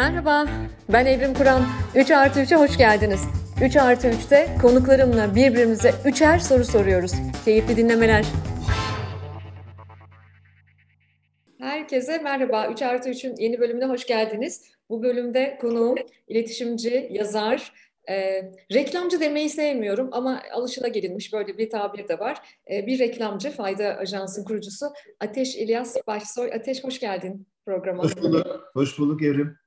Merhaba, ben Evrim Kur'an. 3 artı 3'e hoş geldiniz. 3 artı 3'te konuklarımla birbirimize üçer soru soruyoruz. Keyifli dinlemeler. Herkese merhaba. 3 artı 3'ün yeni bölümüne hoş geldiniz. Bu bölümde konuğum iletişimci, yazar, e, reklamcı demeyi sevmiyorum ama alışılagelinmiş böyle bir tabir de var. E, bir reklamcı, Fayda Ajansı'nın kurucusu Ateş İlyas Başsoy. Ateş hoş geldin programa. Hoş bulduk. Hoş bulduk Evrim.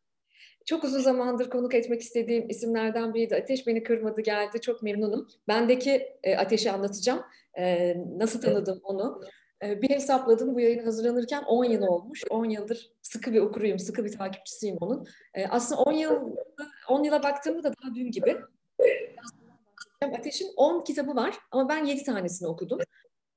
Çok uzun zamandır konuk etmek istediğim isimlerden biriydi. Ateş beni kırmadı geldi. Çok memnunum. Bendeki e, Ateş'i anlatacağım. E, nasıl tanıdım onu. E, bir hesapladım bu yayın hazırlanırken 10 yıl olmuş. 10 yıldır sıkı bir okuruyum, sıkı bir takipçisiyim onun. E, aslında 10 yıl 10 yıla baktığımda da daha dün gibi. Ateş'in 10 kitabı var ama ben 7 tanesini okudum.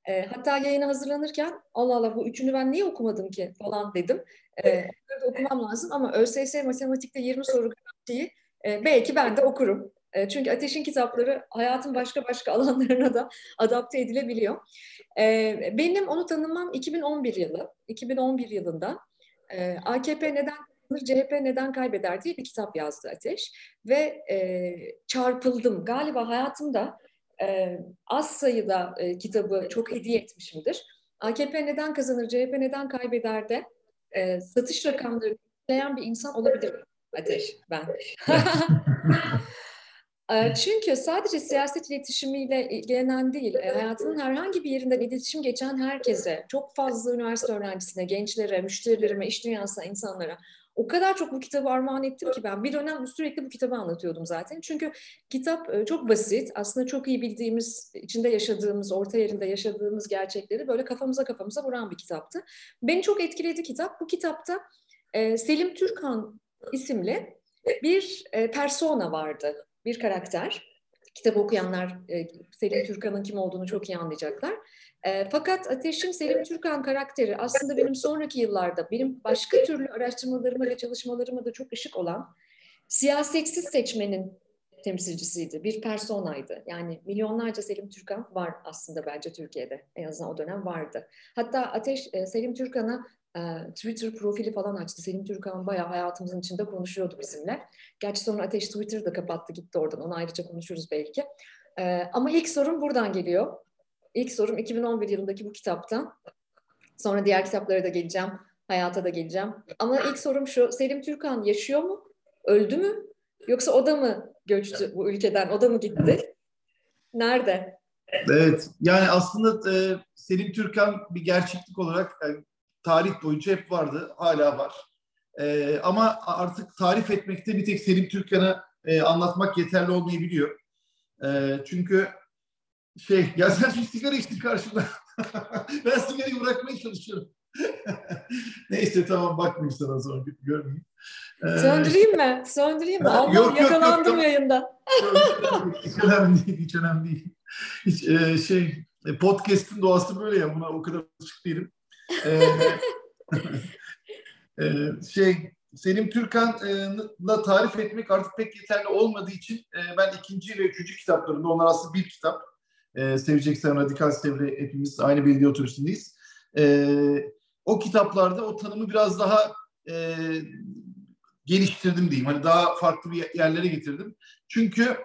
E, hatta yayına hazırlanırken Allah Allah bu üçünü ben niye okumadım ki falan dedim. E, okumam lazım ama ÖSS matematikte 20 soru garantiyi e, belki ben de okurum. E, çünkü Ateş'in kitapları hayatın başka başka alanlarına da adapte edilebiliyor. E, benim onu tanımam 2011 yılı. 2011 yılında e, AKP neden kazanır, CHP neden kaybeder diye bir kitap yazdı Ateş. Ve e, çarpıldım. Galiba hayatımda e, az sayıda e, kitabı çok hediye etmişimdir. AKP neden kazanır, CHP neden kaybeder de e, satış rakamları izleyen bir insan olabilir Ateş ben. Çünkü sadece siyaset iletişimiyle ilgilenen değil, hayatının herhangi bir yerinden iletişim geçen herkese, çok fazla üniversite öğrencisine, gençlere, müşterilerime, iş dünyasına, insanlara o kadar çok bu kitabı armağan ettim ki ben bir dönem sürekli bu kitabı anlatıyordum zaten. Çünkü kitap çok basit, aslında çok iyi bildiğimiz, içinde yaşadığımız, orta yerinde yaşadığımız gerçekleri böyle kafamıza kafamıza vuran bir kitaptı. Beni çok etkiledi kitap. Bu kitapta Selim Türkan isimli bir persona vardı bir karakter. Kitabı okuyanlar e, Selim Türkan'ın kim olduğunu çok iyi anlayacaklar. E, fakat Ateş'in Selim Türkan karakteri aslında benim sonraki yıllarda benim başka türlü araştırmalarıma ve çalışmalarıma da çok ışık olan siyasetsiz seçmenin temsilcisiydi. Bir personaydı. Yani milyonlarca Selim Türkan var aslında bence Türkiye'de. En azından o dönem vardı. Hatta Ateş Selim Türkan'a Twitter profili falan açtı. Selim Türkan bayağı hayatımızın içinde konuşuyordu bizimle. Gerçi sonra Ateş Twitter'ı da kapattı gitti oradan. Onu ayrıca konuşuruz belki. Ama ilk sorum buradan geliyor. İlk sorum 2011 yılındaki bu kitaptan. Sonra diğer kitaplara da geleceğim. Hayata da geleceğim. Ama ilk sorum şu. Selim Türkan yaşıyor mu? Öldü mü? Yoksa o da mı göçtü bu ülkeden? O da mı gitti? Nerede? Evet. Yani aslında e, Selim Türkan bir gerçeklik olarak yani tarih boyunca hep vardı, hala var. E, ama artık tarif etmekte bir tek Selim Türkan'ı e, anlatmak yeterli olmayabiliyor. E, çünkü şey, ya sen şu sigara içtin karşımda. ben sigarayı bırakmaya çalışıyorum. Neyse tamam bakmayayım sana zaman görmeyeyim. Ee, Söndüreyim mi? Söndüreyim mi? Allah yok, yakalandım yok, yok, yayında. hiç önemli değil, hiç önemli değil. Hiç e, şey podcast'in doğası böyle ya buna o kadar açık değilim ee, e, şey Selim Türkan'la tarif etmek artık pek yeterli olmadığı için e, ben ikinci ve üçüncü kitaplarında onlar aslında bir kitap e, Seveceksen Radikal Sevre hepimiz aynı belediye otobüsündeyiz. E, o kitaplarda o tanımı biraz daha e, geliştirdim diyeyim. Hani daha farklı bir yerlere getirdim. Çünkü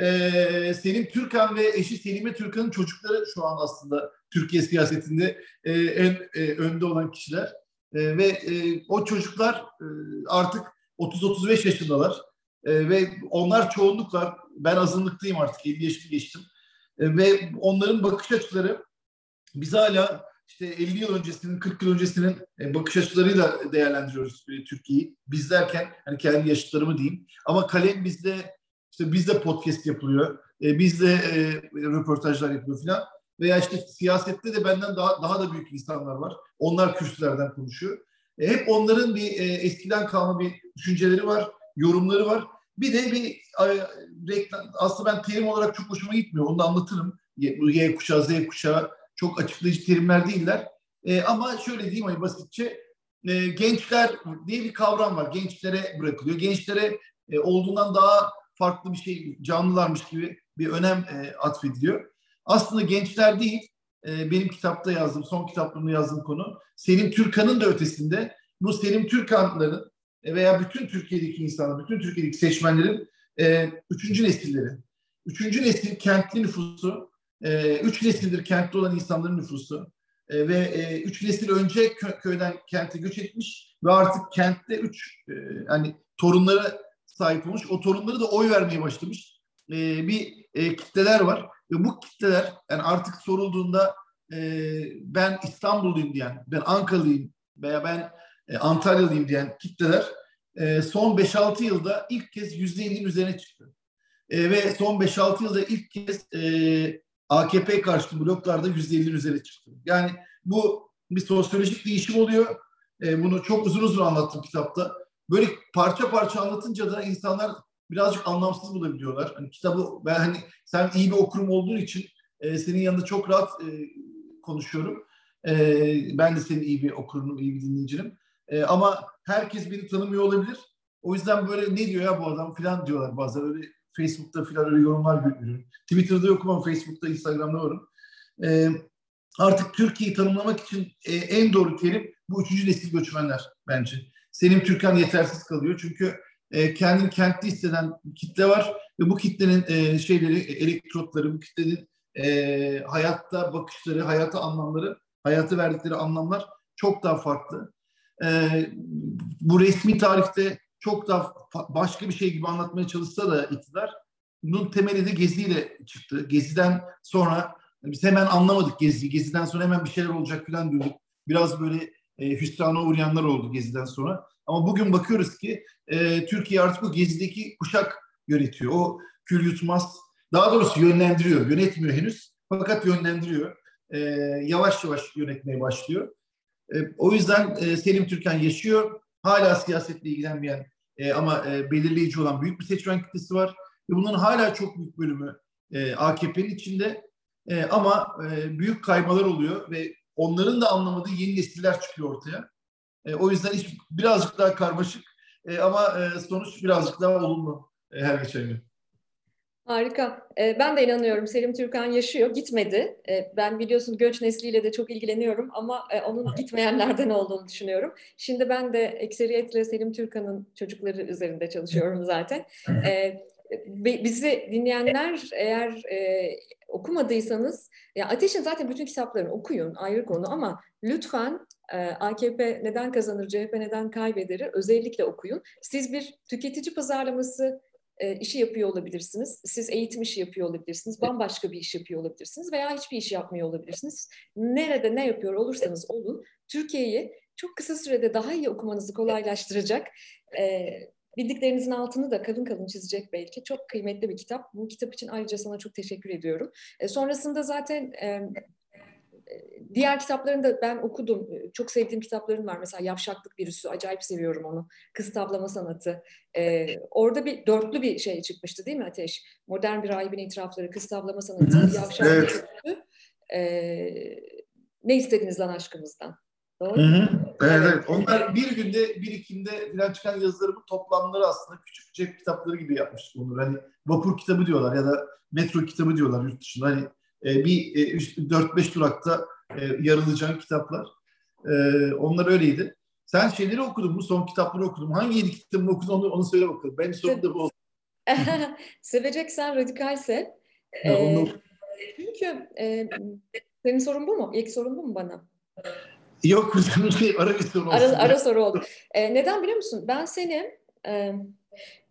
e, Selim Türkan ve eşi Selime Türkan'ın çocukları şu an aslında Türkiye siyasetinde e, en e, önde olan kişiler. E, ve e, o çocuklar e, artık 30-35 yaşındalar. E, ve onlar çoğunluklar, ben azınlıktayım artık 50 yaşını geçtim. E, ve onların bakış açıları biz hala işte 50 yıl öncesinin, 40 yıl öncesinin e, bakış açılarıyla değerlendiriyoruz e, Türkiye'yi. Biz derken hani kendi yaşıtlarımı diyeyim. Ama kalem bizde işte bizde podcast yapılıyor. Bizde röportajlar yapılıyor falan. Veya işte siyasette de benden daha daha da büyük insanlar var. Onlar kürsülerden konuşuyor. Hep onların bir eskiden kalma bir düşünceleri var, yorumları var. Bir de bir e, reklam, aslında ben terim olarak çok hoşuma gitmiyor. Onu da anlatırım. Y, kuşağı, Z kuşağı çok açıklayıcı terimler değiller. E, ama şöyle diyeyim hani basitçe e, gençler diye bir kavram var. Gençlere bırakılıyor. Gençlere e, olduğundan daha farklı bir şey, canlılarmış gibi bir önem e, atfediliyor. Aslında gençler değil, e, benim kitapta yazdığım, son kitaplarımda yazdığım konu Selim Türkan'ın da ötesinde bu Selim Türkan'ların veya bütün Türkiye'deki insanlar, bütün Türkiye'deki seçmenlerin e, üçüncü nesilleri. Üçüncü nesil kentli nüfusu, e, üç nesildir kentli olan insanların nüfusu e, ve e, üç nesil önce kö- köyden kente göç etmiş ve artık kentte üç e, yani torunlara sahip olmuş. O torunları da oy vermeye başlamış e, bir e, kitleler var ve bu kitleler yani artık sorulduğunda e, ben İstanbulluyum diyen, ben Ankaralıyım veya ben e, Antalyalıyım diyen kitleler e, son 5-6 yılda ilk kez %50'nin üzerine çıktı. E, ve son 5-6 yılda ilk kez e, AKP karşıtı bloklarda %50'nin üzerine çıktı. Yani bu bir sosyolojik değişim oluyor. E, bunu çok uzun uzun anlattım kitapta. Böyle parça parça anlatınca da insanlar birazcık anlamsız bulabiliyorlar. Hani kitabı ben hani sen iyi bir okurum olduğun için e, senin yanında çok rahat e, konuşuyorum. E, ben de senin iyi bir okurum, iyi bir dinleyicinim. E, ama herkes beni tanımıyor olabilir. O yüzden böyle ne diyor ya bu adam falan diyorlar bazen. Öyle Facebook'ta falan öyle yorumlar görüyorum. Twitter'da yokum ama Facebook'ta, Instagram'da varım. E, artık Türkiye'yi tanımlamak için e, en doğru terim bu üçüncü nesil göçmenler bence. Selim Türkan yetersiz kalıyor çünkü e, kendini kentli hisseden kitle var ve bu kitlenin e, şeyleri, elektrotları, bu kitlenin e, hayatta bakışları, hayata anlamları, hayatı verdikleri anlamlar çok daha farklı. E, bu resmi tarihte çok daha başka bir şey gibi anlatmaya çalışsa da iktidar, bunun temeli de Gezi'yle çıktı. Gezi'den sonra biz hemen anlamadık Gezi'yi. Gezi'den sonra hemen bir şeyler olacak falan diyorduk. Biraz böyle e, hüsrana uğrayanlar oldu Gezi'den sonra. Ama bugün bakıyoruz ki e, Türkiye artık o Gezi'deki kuşak yönetiyor. O kül yutmaz, daha doğrusu yönlendiriyor. Yönetmiyor henüz fakat yönlendiriyor. E, yavaş yavaş yönetmeye başlıyor. E, o yüzden e, Selim Türkan yaşıyor. Hala siyasetle ilgilenmeyen e, ama belirleyici olan büyük bir seçmen kitlesi var. Ve bunların hala çok büyük bölümü AKP'nin içinde. Ama büyük kaymalar oluyor ve onların da anlamadığı yeni nesiller çıkıyor ortaya. O yüzden iş birazcık daha karmaşık ama sonuç birazcık daha olumlu her geçen gün. Harika. E, ben de inanıyorum Selim Türkan yaşıyor, gitmedi. E, ben biliyorsun göç nesliyle de çok ilgileniyorum ama e, onun gitmeyenlerden olduğunu düşünüyorum. Şimdi ben de ekseriyetle Selim Türkan'ın çocukları üzerinde çalışıyorum zaten. bizi dinleyenler eğer okumadıysanız, ya Ateş'in zaten bütün kitaplarını okuyun ayrı konu ama lütfen AKP neden kazanır, CHP neden kaybeder'i özellikle okuyun. Siz bir tüketici pazarlaması e, işi yapıyor olabilirsiniz. Siz eğitim işi yapıyor olabilirsiniz. Bambaşka bir iş yapıyor olabilirsiniz veya hiçbir iş yapmıyor olabilirsiniz. Nerede ne yapıyor olursanız olun Türkiye'yi çok kısa sürede daha iyi okumanızı kolaylaştıracak e, bildiklerinizin altını da kalın kalın çizecek belki. Çok kıymetli bir kitap. Bu kitap için ayrıca sana çok teşekkür ediyorum. E, sonrasında zaten e, diğer kitaplarını da ben okudum. Çok sevdiğim kitaplarım var. Mesela Yavşaklık Virüsü. Acayip seviyorum onu. Kız Tablama Sanatı. Ee, orada bir dörtlü bir şey çıkmıştı değil mi Ateş? Modern bir rahibin itirafları, Kız Tablama Sanatı, Yavşaklık evet. Virüsü. Ee, ne istediniz lan aşkımızdan? Doğru hı hı. Evet, evet. Onlar bir günde birikimde falan çıkan yazılarımın toplamları aslında küçük cep kitapları gibi yapmıştık bunları. Hani vapur kitabı diyorlar ya da metro kitabı diyorlar yurt dışında. Hani e, bir e, 4-5 durakta e, yarılacağın kitaplar. E, onlar öyleydi. Sen şeyleri okudun mu? Son kitapları okudun mu? Hangi yedi kitabını okudun onu, onu söyle bakalım. Benim sorum da bu olsun. Seveceksen radikalse. E, onu... Çünkü e, senin sorun bu mu? İlk sorun bu mu bana? Yok, şey, ara bir soru olsun. Ara, ara soru oldu. E, neden biliyor musun? Ben seni e,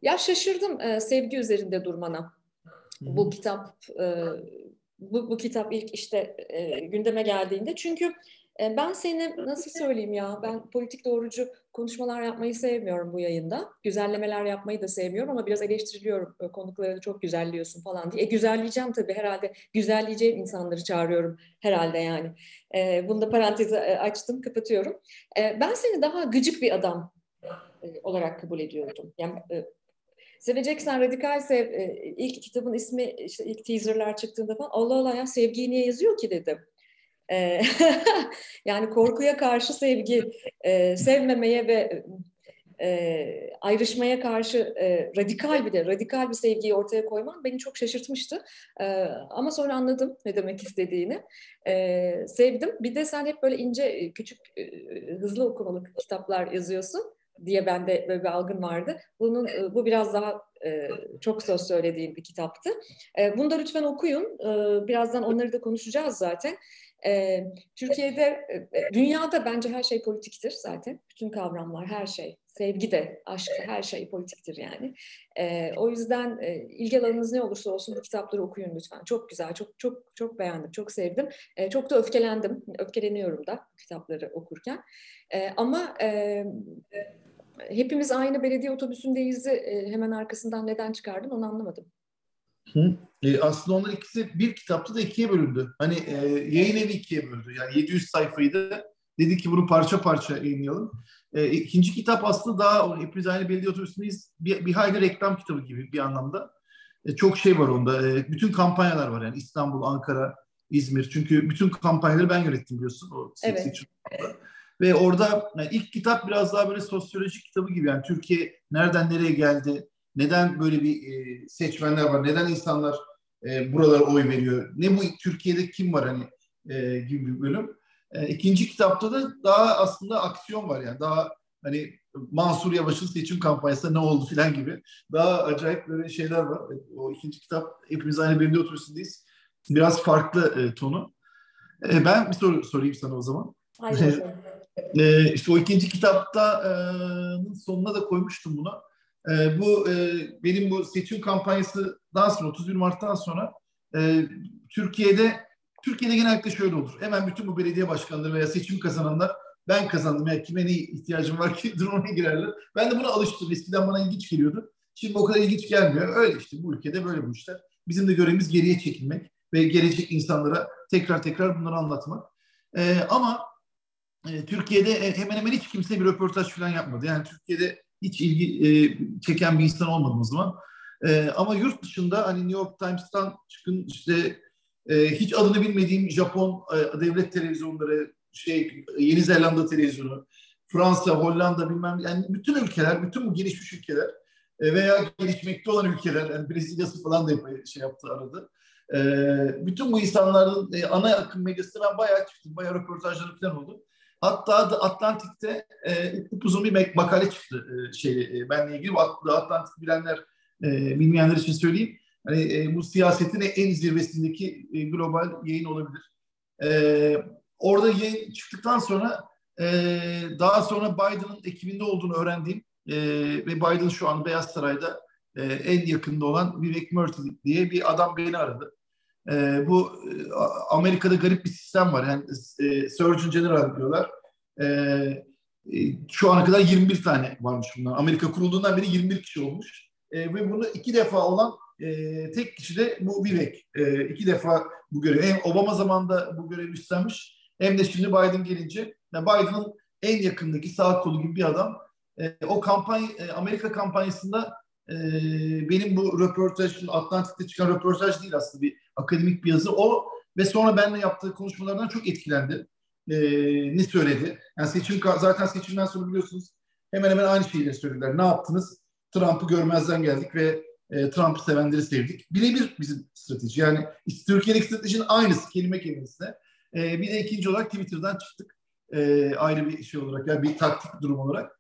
ya şaşırdım e, sevgi üzerinde durmana. Hı-hı. Bu kitap e, bu, bu kitap ilk işte e, gündeme geldiğinde. Çünkü e, ben seni nasıl söyleyeyim ya ben politik doğrucu konuşmalar yapmayı sevmiyorum bu yayında. Güzellemeler yapmayı da sevmiyorum ama biraz eleştiriliyorum. E, konukları çok güzelliyorsun falan diye. E, güzelleyeceğim tabii herhalde. Güzelleyeceğim insanları çağırıyorum herhalde yani. E, bunu da parantezi e, açtım kapatıyorum. E, ben seni daha gıcık bir adam e, olarak kabul ediyordum. Yani e, Seveceksen Radikal Sev e, ilk kitabın ismi işte ilk teaserlar çıktığında falan Allah Allah ya sevgiyi niye yazıyor ki dedim. E, yani korkuya karşı sevgi, e, sevmemeye ve ayrışmaya karşı radikal bir de radikal bir sevgiyi ortaya koyman beni çok şaşırtmıştı. Ama sonra anladım ne demek istediğini. Sevdim. Bir de sen hep böyle ince, küçük, hızlı okumalı kitaplar yazıyorsun. Diye bende böyle bir algın vardı. Bunun bu biraz daha çok söz söylediğim bir kitaptı. Bunu da lütfen okuyun. Birazdan onları da konuşacağız zaten. Türkiye'de, dünyada bence her şey politiktir zaten. Bütün kavramlar, her şey. Sevgi de, aşk, her şey politiktir yani. O yüzden ilgi alanınız ne olursa olsun bu kitapları okuyun lütfen. Çok güzel, çok çok çok beğendim, çok sevdim. Çok da öfkelendim, öfkeleniyorum da kitapları okurken. Ama hepimiz aynı belediye otobüsündeyiz hemen arkasından neden çıkardın onu anlamadım. Hı. E, aslında onlar ikisi bir kitapta da ikiye bölündü. Hani e, yayın evi ikiye böldü. Yani 700 sayfaydı. Dedi ki bunu parça parça yayınlayalım. E, ikinci kitap aslında daha hepimiz aynı belediye otobüsündeyiz. Bir, bir hayli reklam kitabı gibi bir anlamda. E, çok şey var onda. E, bütün kampanyalar var yani İstanbul, Ankara, İzmir. Çünkü bütün kampanyaları ben yönettim biliyorsun. O evet. Ve orada yani ilk kitap biraz daha böyle sosyolojik kitabı gibi. Yani Türkiye nereden nereye geldi, neden böyle bir e, seçmenler var? Neden insanlar e, buralara oy veriyor? Ne bu Türkiye'de kim var hani e, gibi bir bölüm. E, ikinci kitapta da daha aslında aksiyon var yani. Daha hani Mansur Yavaş'ın seçim kampanyasında ne oldu filan gibi. Daha acayip böyle şeyler var. O ikinci kitap hepimiz aynı belediye otobüsündeyiz. Biraz farklı e, tonu. E, ben bir soru sorayım sana o zaman. Aynen. e, işte o ikinci kitapta e, sonuna da koymuştum bunu. E, bu e, benim bu seçim kampanyasından sonra 31 Mart'tan sonra e, Türkiye'de Türkiye'de genellikle şöyle olur. Hemen bütün bu belediye başkanları veya seçim kazananlar ben kazandım ya kime ne ihtiyacım var ki durumuna girerler. Ben de buna alıştım. Eskiden bana ilginç geliyordu. Şimdi o kadar ilginç gelmiyor. Öyle işte bu ülkede böyle bu işler. Bizim de görevimiz geriye çekilmek ve gelecek insanlara tekrar tekrar bunları anlatmak. Ee, ama e, Türkiye'de hemen hemen hiç kimse bir röportaj falan yapmadı. Yani Türkiye'de hiç ilgi e, çeken bir insan olmadım o zaman. E, ama yurt dışında hani New York Times'tan çıkın işte e, hiç adını bilmediğim Japon e, devlet televizyonları, şey Yeni Zelanda televizyonu, Fransa, Hollanda bilmem yani bütün ülkeler, bütün bu gelişmiş ülkeler e, veya gelişmekte olan ülkeler, yani Brezilya'sı falan da şey yaptı aradı. E, bütün bu insanların e, ana akım medyasına ben bayağı çıktım, bayağı röportajları falan oldu. Hatta Atlantik'te e, uzun bir makale çıktı e, şey benle ilgili. Atlantik bilenler, e, bilmeyenler için söyleyeyim. Hani e, bu siyasetin en zirvesindeki e, global yayın olabilir. E, orada yayın çıktıktan sonra e, daha sonra Biden'ın ekibinde olduğunu öğrendiğim e, ve Biden şu an Beyaz Saray'da e, en yakında olan Vivek Murthy diye bir adam beni aradı. E, bu e, Amerika'da garip bir sistem var. Yani e, Surgeon General diyorlar. E, e, şu ana kadar 21 tane varmış bunlar. Amerika kurulduğundan beri 21 kişi olmuş. E, ve bunu iki defa olan e, tek kişi de bu Vivek. E, iki defa bu görevi. Hem Obama zamanında bu görevi üstlenmiş hem de şimdi Biden gelince yani Biden'ın en yakındaki sağ kolu gibi bir adam. E, o kampanya e, Amerika kampanyasında e, benim bu röportajın Atlantik'te çıkan röportaj değil aslında bir akademik bir yazı. O ve sonra benimle yaptığı konuşmalardan çok etkilendi. E, ne söyledi? Yani seçim zaten seçimden sonra biliyorsunuz hemen hemen aynı şeyleri söylediler. Ne yaptınız? Trump'ı görmezden geldik ve e, Trump'ı sevenleri sevdik. Birebir bizim strateji. Yani Türkiye'deki stratejinin aynısı kelime kelimesine. E, bir de ikinci olarak Twitter'dan çıktık. E, ayrı bir şey olarak yani bir taktik durum olarak.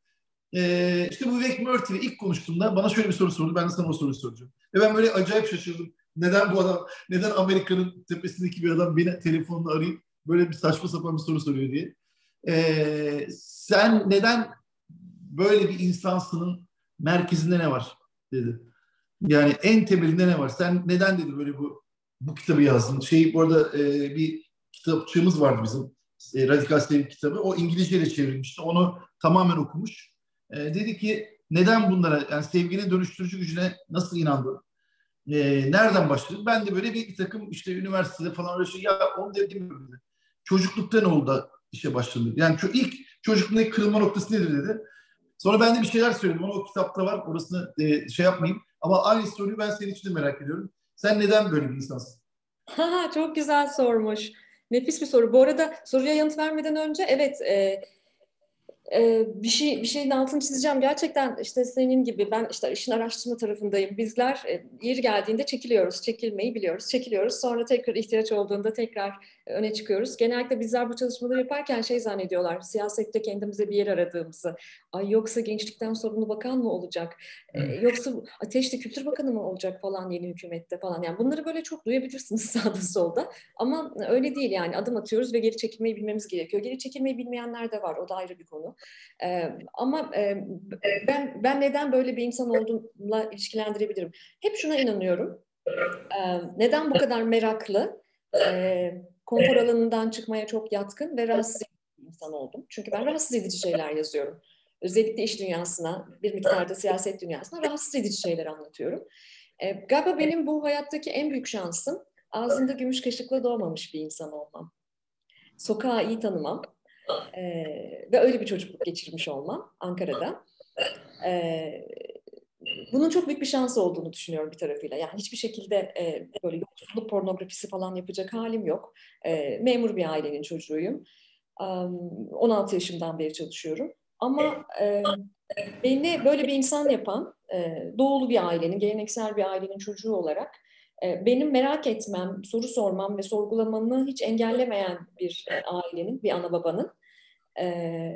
E, işte bu Vivek Murthy ilk konuştuğumda bana şöyle bir soru sordu. Ben de sana o soruyu soracağım. Ve ben böyle acayip şaşırdım. Neden bu adam, neden Amerika'nın tepesindeki bir adam beni telefonla arayıp böyle bir saçma sapan bir soru soruyor diye. Ee, sen neden böyle bir insansının merkezinde ne var dedi. Yani en temelinde ne var? Sen neden dedi böyle bu bu kitabı yazdın? Şey bu arada e, bir kitapçığımız vardı bizim. E, Radikal Sevgi kitabı. O İngilizceyle çevrilmişti. Onu tamamen okumuş. E, dedi ki neden bunlara yani sevginin dönüştürücü gücüne nasıl inandın? E, nereden başladın? Ben de böyle bir, takım işte üniversitede falan öyle şey ya onu dedim dedi. Çocuklukta ne oldu işe başladı? Yani şu ilk çocukluğundaki kırılma noktası nedir dedi. Sonra ben de bir şeyler söyledim. Onu o kitapta var. Orasını e, şey yapmayayım. Ama aynı soruyu ben senin için de merak ediyorum. Sen neden böyle bir insansın? Çok güzel sormuş. Nefis bir soru. Bu arada soruya yanıt vermeden önce evet e, ee, bir şey bir şeyin altını çizeceğim. Gerçekten işte senin gibi ben işte işin araştırma tarafındayım. Bizler e, yeri geldiğinde çekiliyoruz, çekilmeyi biliyoruz, çekiliyoruz. Sonra tekrar ihtiyaç olduğunda tekrar öne çıkıyoruz. Genellikle bizler bu çalışmaları yaparken şey zannediyorlar, siyasette kendimize bir yer aradığımızı. Ay yoksa gençlikten sorumlu bakan mı olacak? Ee, yoksa Ateşli Kültür Bakanı mı olacak falan yeni hükümette falan. Yani bunları böyle çok duyabilirsiniz sağda solda. Ama öyle değil yani adım atıyoruz ve geri çekilmeyi bilmemiz gerekiyor. Geri çekilmeyi bilmeyenler de var. O da ayrı bir konu. Ee, ama e, ben ben neden böyle bir insan olduğumla ilişkilendirebilirim? Hep şuna inanıyorum. Ee, neden bu kadar meraklı? Ee, konfor alanından çıkmaya çok yatkın ve rahatsız edici insan oldum. Çünkü ben rahatsız edici şeyler yazıyorum. Özellikle iş dünyasına, bir miktarda siyaset dünyasına rahatsız edici şeyler anlatıyorum. E, galiba benim bu hayattaki en büyük şansım ağzında gümüş kaşıkla doğmamış bir insan olmam. Sokağı iyi tanımam e, ve öyle bir çocukluk geçirmiş olmam Ankara'da. E, bunun çok büyük bir şans olduğunu düşünüyorum bir tarafıyla. Yani hiçbir şekilde e, böyle yoksulluk pornografisi falan yapacak halim yok. E, memur bir ailenin çocuğuyum. Um, 16 yaşımdan beri çalışıyorum. Ama e, beni böyle bir insan yapan, e, doğulu bir ailenin, geleneksel bir ailenin çocuğu olarak e, benim merak etmem, soru sormam ve sorgulamamı hiç engellemeyen bir e, ailenin, bir ana babanın e,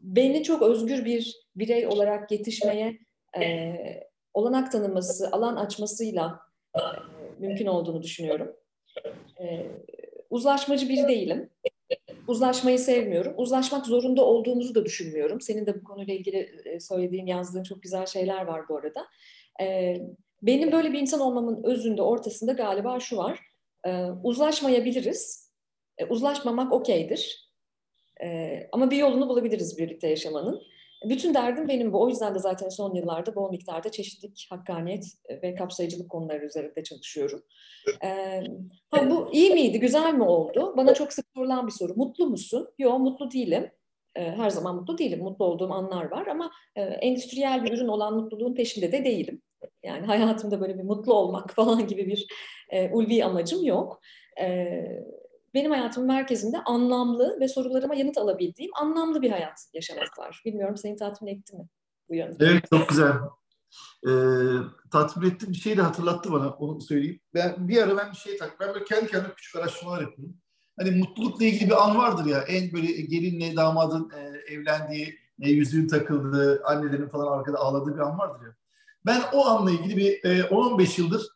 beni çok özgür bir birey olarak yetişmeye e, olanak tanıması, alan açmasıyla e, mümkün olduğunu düşünüyorum. E, uzlaşmacı biri değilim. Uzlaşmayı sevmiyorum. Uzlaşmak zorunda olduğumuzu da düşünmüyorum. Senin de bu konuyla ilgili söylediğin, yazdığın çok güzel şeyler var bu arada. Benim böyle bir insan olmamın özünde, ortasında galiba şu var. Uzlaşmayabiliriz. Uzlaşmamak okeydir. Ama bir yolunu bulabiliriz birlikte yaşamanın. Bütün derdim benim bu. O yüzden de zaten son yıllarda bol miktarda çeşitlilik, hakkaniyet ve kapsayıcılık konuları üzerinde çalışıyorum. Ee, ha, bu iyi miydi, güzel mi oldu? Bana çok sık sorulan bir soru. Mutlu musun? Yok, mutlu değilim. Ee, her zaman mutlu değilim. Mutlu olduğum anlar var ama e, endüstriyel bir ürün olan mutluluğun peşinde de değilim. Yani hayatımda böyle bir mutlu olmak falan gibi bir e, ulvi amacım yok. Evet benim hayatımın merkezinde anlamlı ve sorularıma yanıt alabildiğim anlamlı bir hayat yaşamak var. Bilmiyorum seni tatmin etti mi bu yönde? Evet çok güzel. Ee, tatmin etti bir şey de hatırlattı bana onu söyleyeyim. Ben bir ara ben bir şey tak. Ben böyle kendi kendime küçük araştırmalar yapıyorum. Hani mutlulukla ilgili bir an vardır ya. En böyle gelinle damadın e, evlendiği, e, yüzüğün takıldığı, annelerin falan arkada ağladığı bir an vardır ya. Ben o anla ilgili bir e, 10-15 yıldır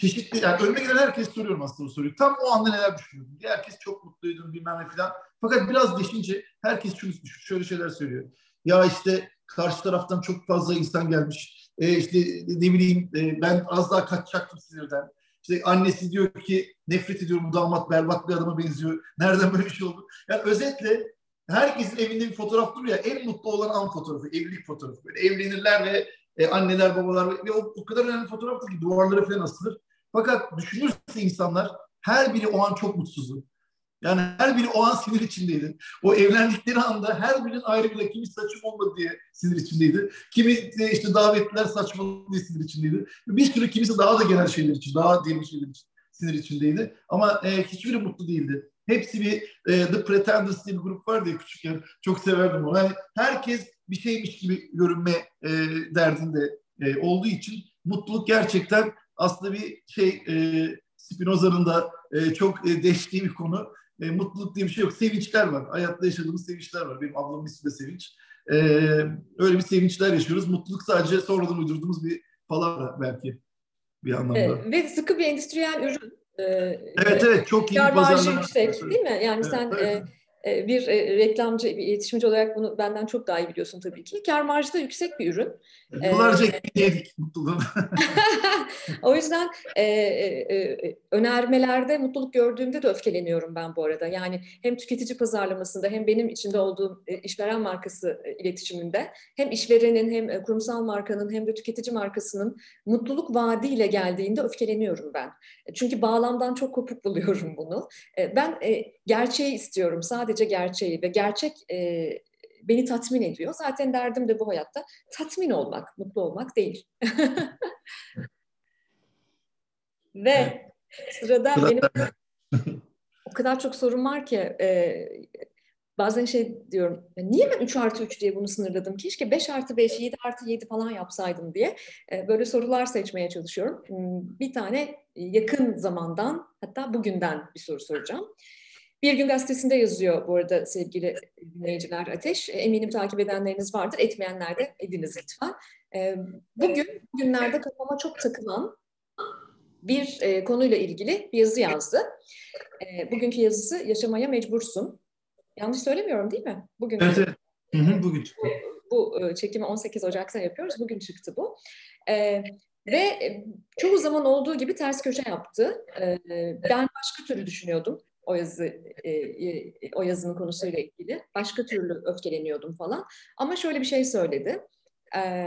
çeşitli yani önüme gelen herkes soruyorum aslında bu soruyu. Tam o anda neler düşünüyordun? Herkes çok mutluydun bilmem ne falan. Fakat biraz geçince herkes şunu, şöyle şeyler söylüyor. Ya işte karşı taraftan çok fazla insan gelmiş. E işte ne bileyim e, ben az daha kaçacaktım sinirden. İşte annesi diyor ki nefret ediyorum bu damat berbat bir adama benziyor. Nereden böyle bir şey oldu? Yani özetle herkesin evinde bir fotoğraf duruyor ya en mutlu olan an fotoğrafı, evlilik fotoğrafı. Böyle evlenirler ve e, anneler, babalar ve o, o kadar önemli fotoğraftır ki duvarlara falan asılır. Fakat düşünürse insanlar her biri o an çok mutsuzdu. Yani her biri o an sinir içindeydi. O evlendikleri anda her birinin ayrı bir kimi saçım olmadı diye sinir içindeydi. Kimi işte davetliler saçmalık diye sinir içindeydi. Bir sürü kimisi daha da genel şeyler için, daha diyelim şeyler için sinir içindeydi. Ama e, hiçbiri mutlu değildi. Hepsi bir e, The Pretenders diye bir grup vardı ya küçükken. Çok severdim onu. Yani herkes bir şeymiş gibi görünme e, derdinde e, olduğu için mutluluk gerçekten aslında bir şey e, Spinoza'nın da e, çok e, deştiği bir konu. E, mutluluk diye bir şey yok. Sevinçler var. Hayatta yaşadığımız sevinçler var. Benim ablamın ismi de Sevinç. E, öyle bir sevinçler yaşıyoruz. Mutluluk sadece sonradan uydurduğumuz bir palavra belki bir anlamda. Evet, ve sıkı bir endüstriyel ürün. E, evet evet çok iyi bir pazarlama. yüksek değil mi? Yani evet, sen evet. E, bir e, reklamcı, bir iletişimci olarak bunu benden çok daha iyi biliyorsun tabii ki. Kar marjı da yüksek bir ürün. Yıllarca ee, yedik mutluluğunu. o yüzden e, e, önermelerde mutluluk gördüğümde de öfkeleniyorum ben bu arada. Yani hem tüketici pazarlamasında hem benim içinde olduğum işveren markası iletişiminde hem işverenin hem kurumsal markanın hem de tüketici markasının mutluluk vaadiyle geldiğinde öfkeleniyorum ben. Çünkü bağlamdan çok kopuk buluyorum bunu. Ben gerçeği istiyorum. Sadece sadece gerçeği ve gerçek e, beni tatmin ediyor. Zaten derdim de bu hayatta tatmin olmak, mutlu olmak değil. ve sırada benim o kadar çok sorun var ki e, bazen şey diyorum niye ben 3 artı 3 diye bunu sınırladım keşke 5 artı 5 7 artı 7 falan yapsaydım diye e, böyle sorular seçmeye çalışıyorum. Hmm, bir tane yakın zamandan hatta bugünden bir soru soracağım. Bir Gün Gazetesi'nde yazıyor bu arada sevgili dinleyiciler Ateş. Eminim takip edenleriniz vardır. Etmeyenler de ediniz lütfen. Bugün, bugünlerde kafama çok takılan bir e, konuyla ilgili bir yazı yazdı. E, bugünkü yazısı Yaşamaya Mecbursun. Yanlış söylemiyorum değil mi? Bugün evet, evet. Hı hı, bugün çıktı. Bu, bu çekimi 18 Ocak'ta yapıyoruz. Bugün çıktı bu. E, ve çoğu zaman olduğu gibi ters köşe yaptı. E, ben başka türlü düşünüyordum o yazı e, e, o yazının konusuyla ilgili. Başka türlü öfkeleniyordum falan. Ama şöyle bir şey söyledi. E,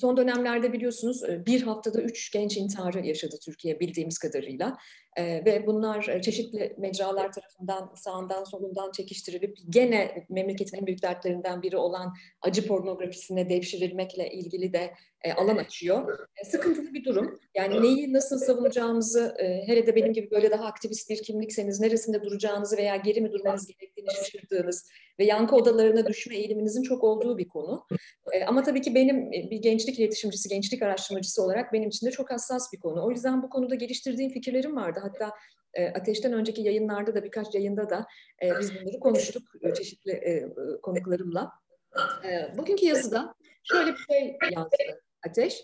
Son dönemlerde biliyorsunuz e, bir haftada üç genç intiharı yaşadı Türkiye bildiğimiz kadarıyla. Ee, ve bunlar e, çeşitli mecralar tarafından sağından solundan çekiştirilip gene memleketin en büyük dertlerinden biri olan acı pornografisine devşirilmekle ilgili de e, alan açıyor. E, sıkıntılı bir durum. Yani neyi nasıl savunacağımızı, e, hele de benim gibi böyle daha aktivist bir kimlikseniz neresinde duracağınızı veya geri mi durmanız gerektiğini şaşırdığınız ve yankı odalarına düşme eğiliminizin çok olduğu bir konu. E, ama tabii ki benim e, bir gençlik iletişimcisi, gençlik araştırmacısı olarak benim için de çok hassas bir konu. O yüzden bu konuda geliştirdiğim fikirlerim vardı. Hatta e, Ateş'ten önceki yayınlarda da birkaç yayında da e, biz bunları konuştuk e, çeşitli e, konuklarımla. E, bugünkü yazıda şöyle bir şey yazdı Ateş.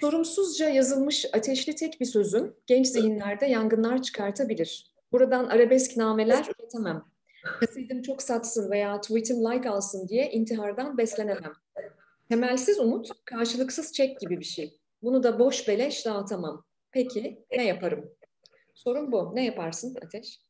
Sorumsuzca yazılmış ateşli tek bir sözüm genç zihinlerde yangınlar çıkartabilir. Buradan arabesk nameler üretemem. Kasetim çok satsın veya tweetim like alsın diye intihardan beslenemem. Temelsiz umut, karşılıksız çek gibi bir şey. Bunu da boş beleş dağıtamam. Peki ne yaparım? Sorun bu. Ne yaparsın Ateş?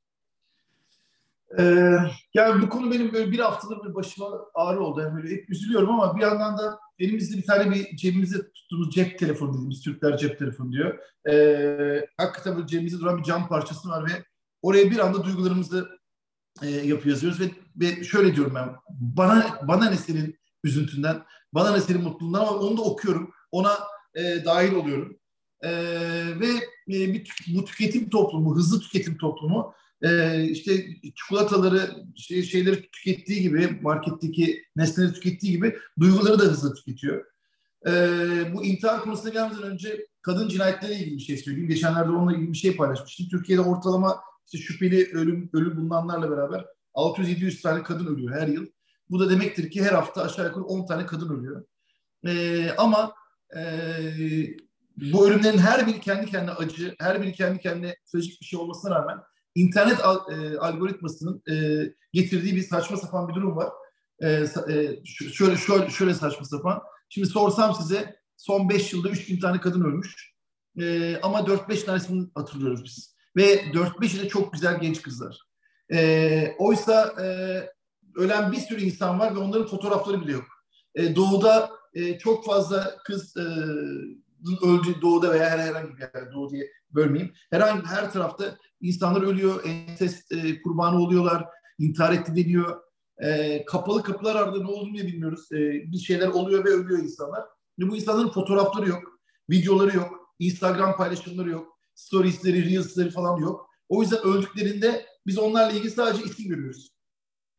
Ee, yani bu konu benim böyle bir haftadır bir başıma ağrı oldu. Yani böyle hep üzülüyorum ama bir yandan da elimizde bir tane bir cebimizde tuttuğumuz cep telefonu dediğimiz Türkler cep telefonu diyor. Ee, hakikaten böyle cebimizde duran bir cam parçası var ve oraya bir anda duygularımızı e, yapı yazıyoruz ve, ve şöyle diyorum ben bana bana ne senin üzüntünden bana ne senin mutluluğundan ama onu da okuyorum ona e, dahil oluyorum e, ve e, bir, bu tüketim toplumu hızlı tüketim toplumu e, işte çikolataları şey, şeyleri tükettiği gibi marketteki nesneleri tükettiği gibi duyguları da hızlı tüketiyor. E, bu intihar konusuna gelmeden önce kadın cinayetleriyle ilgili bir şey söyleyeyim. Geçenlerde onunla ilgili bir şey paylaşmıştım. Türkiye'de ortalama işte şüpheli ölüm ölü bulunanlarla beraber 600-700 tane kadın ölüyor her yıl. Bu da demektir ki her hafta aşağı yukarı 10 tane kadın ölüyor. E, ama e, bu ölümlerin her biri kendi kendine acı, her biri kendi kendine trajik bir şey olmasına rağmen internet al, e, algoritmasının e, getirdiği bir saçma sapan bir durum var. E, e, şöyle, şöyle, şöyle saçma sapan. Şimdi sorsam size son 5 yılda 3000 tane kadın ölmüş. E, ama 4-5 tanesini hatırlıyoruz biz. Ve 4-5'i de çok güzel genç kızlar. E, oysa e, ölen bir sürü insan var ve onların fotoğrafları bile yok. E, doğuda e, çok fazla kız e, öldü doğuda veya herhangi bir yerde doğu diye bölmeyeyim. Herhangi her tarafta insanlar ölüyor, ensest e, kurbanı oluyorlar, intihar etti deniyor. E, kapalı kapılar ardında ne olduğunu bilmiyoruz. E, bir şeyler oluyor ve ölüyor insanlar. Ve bu insanların fotoğrafları yok, videoları yok, Instagram paylaşımları yok, storiesleri, reelsleri falan yok. O yüzden öldüklerinde biz onlarla ilgili sadece isim görüyoruz.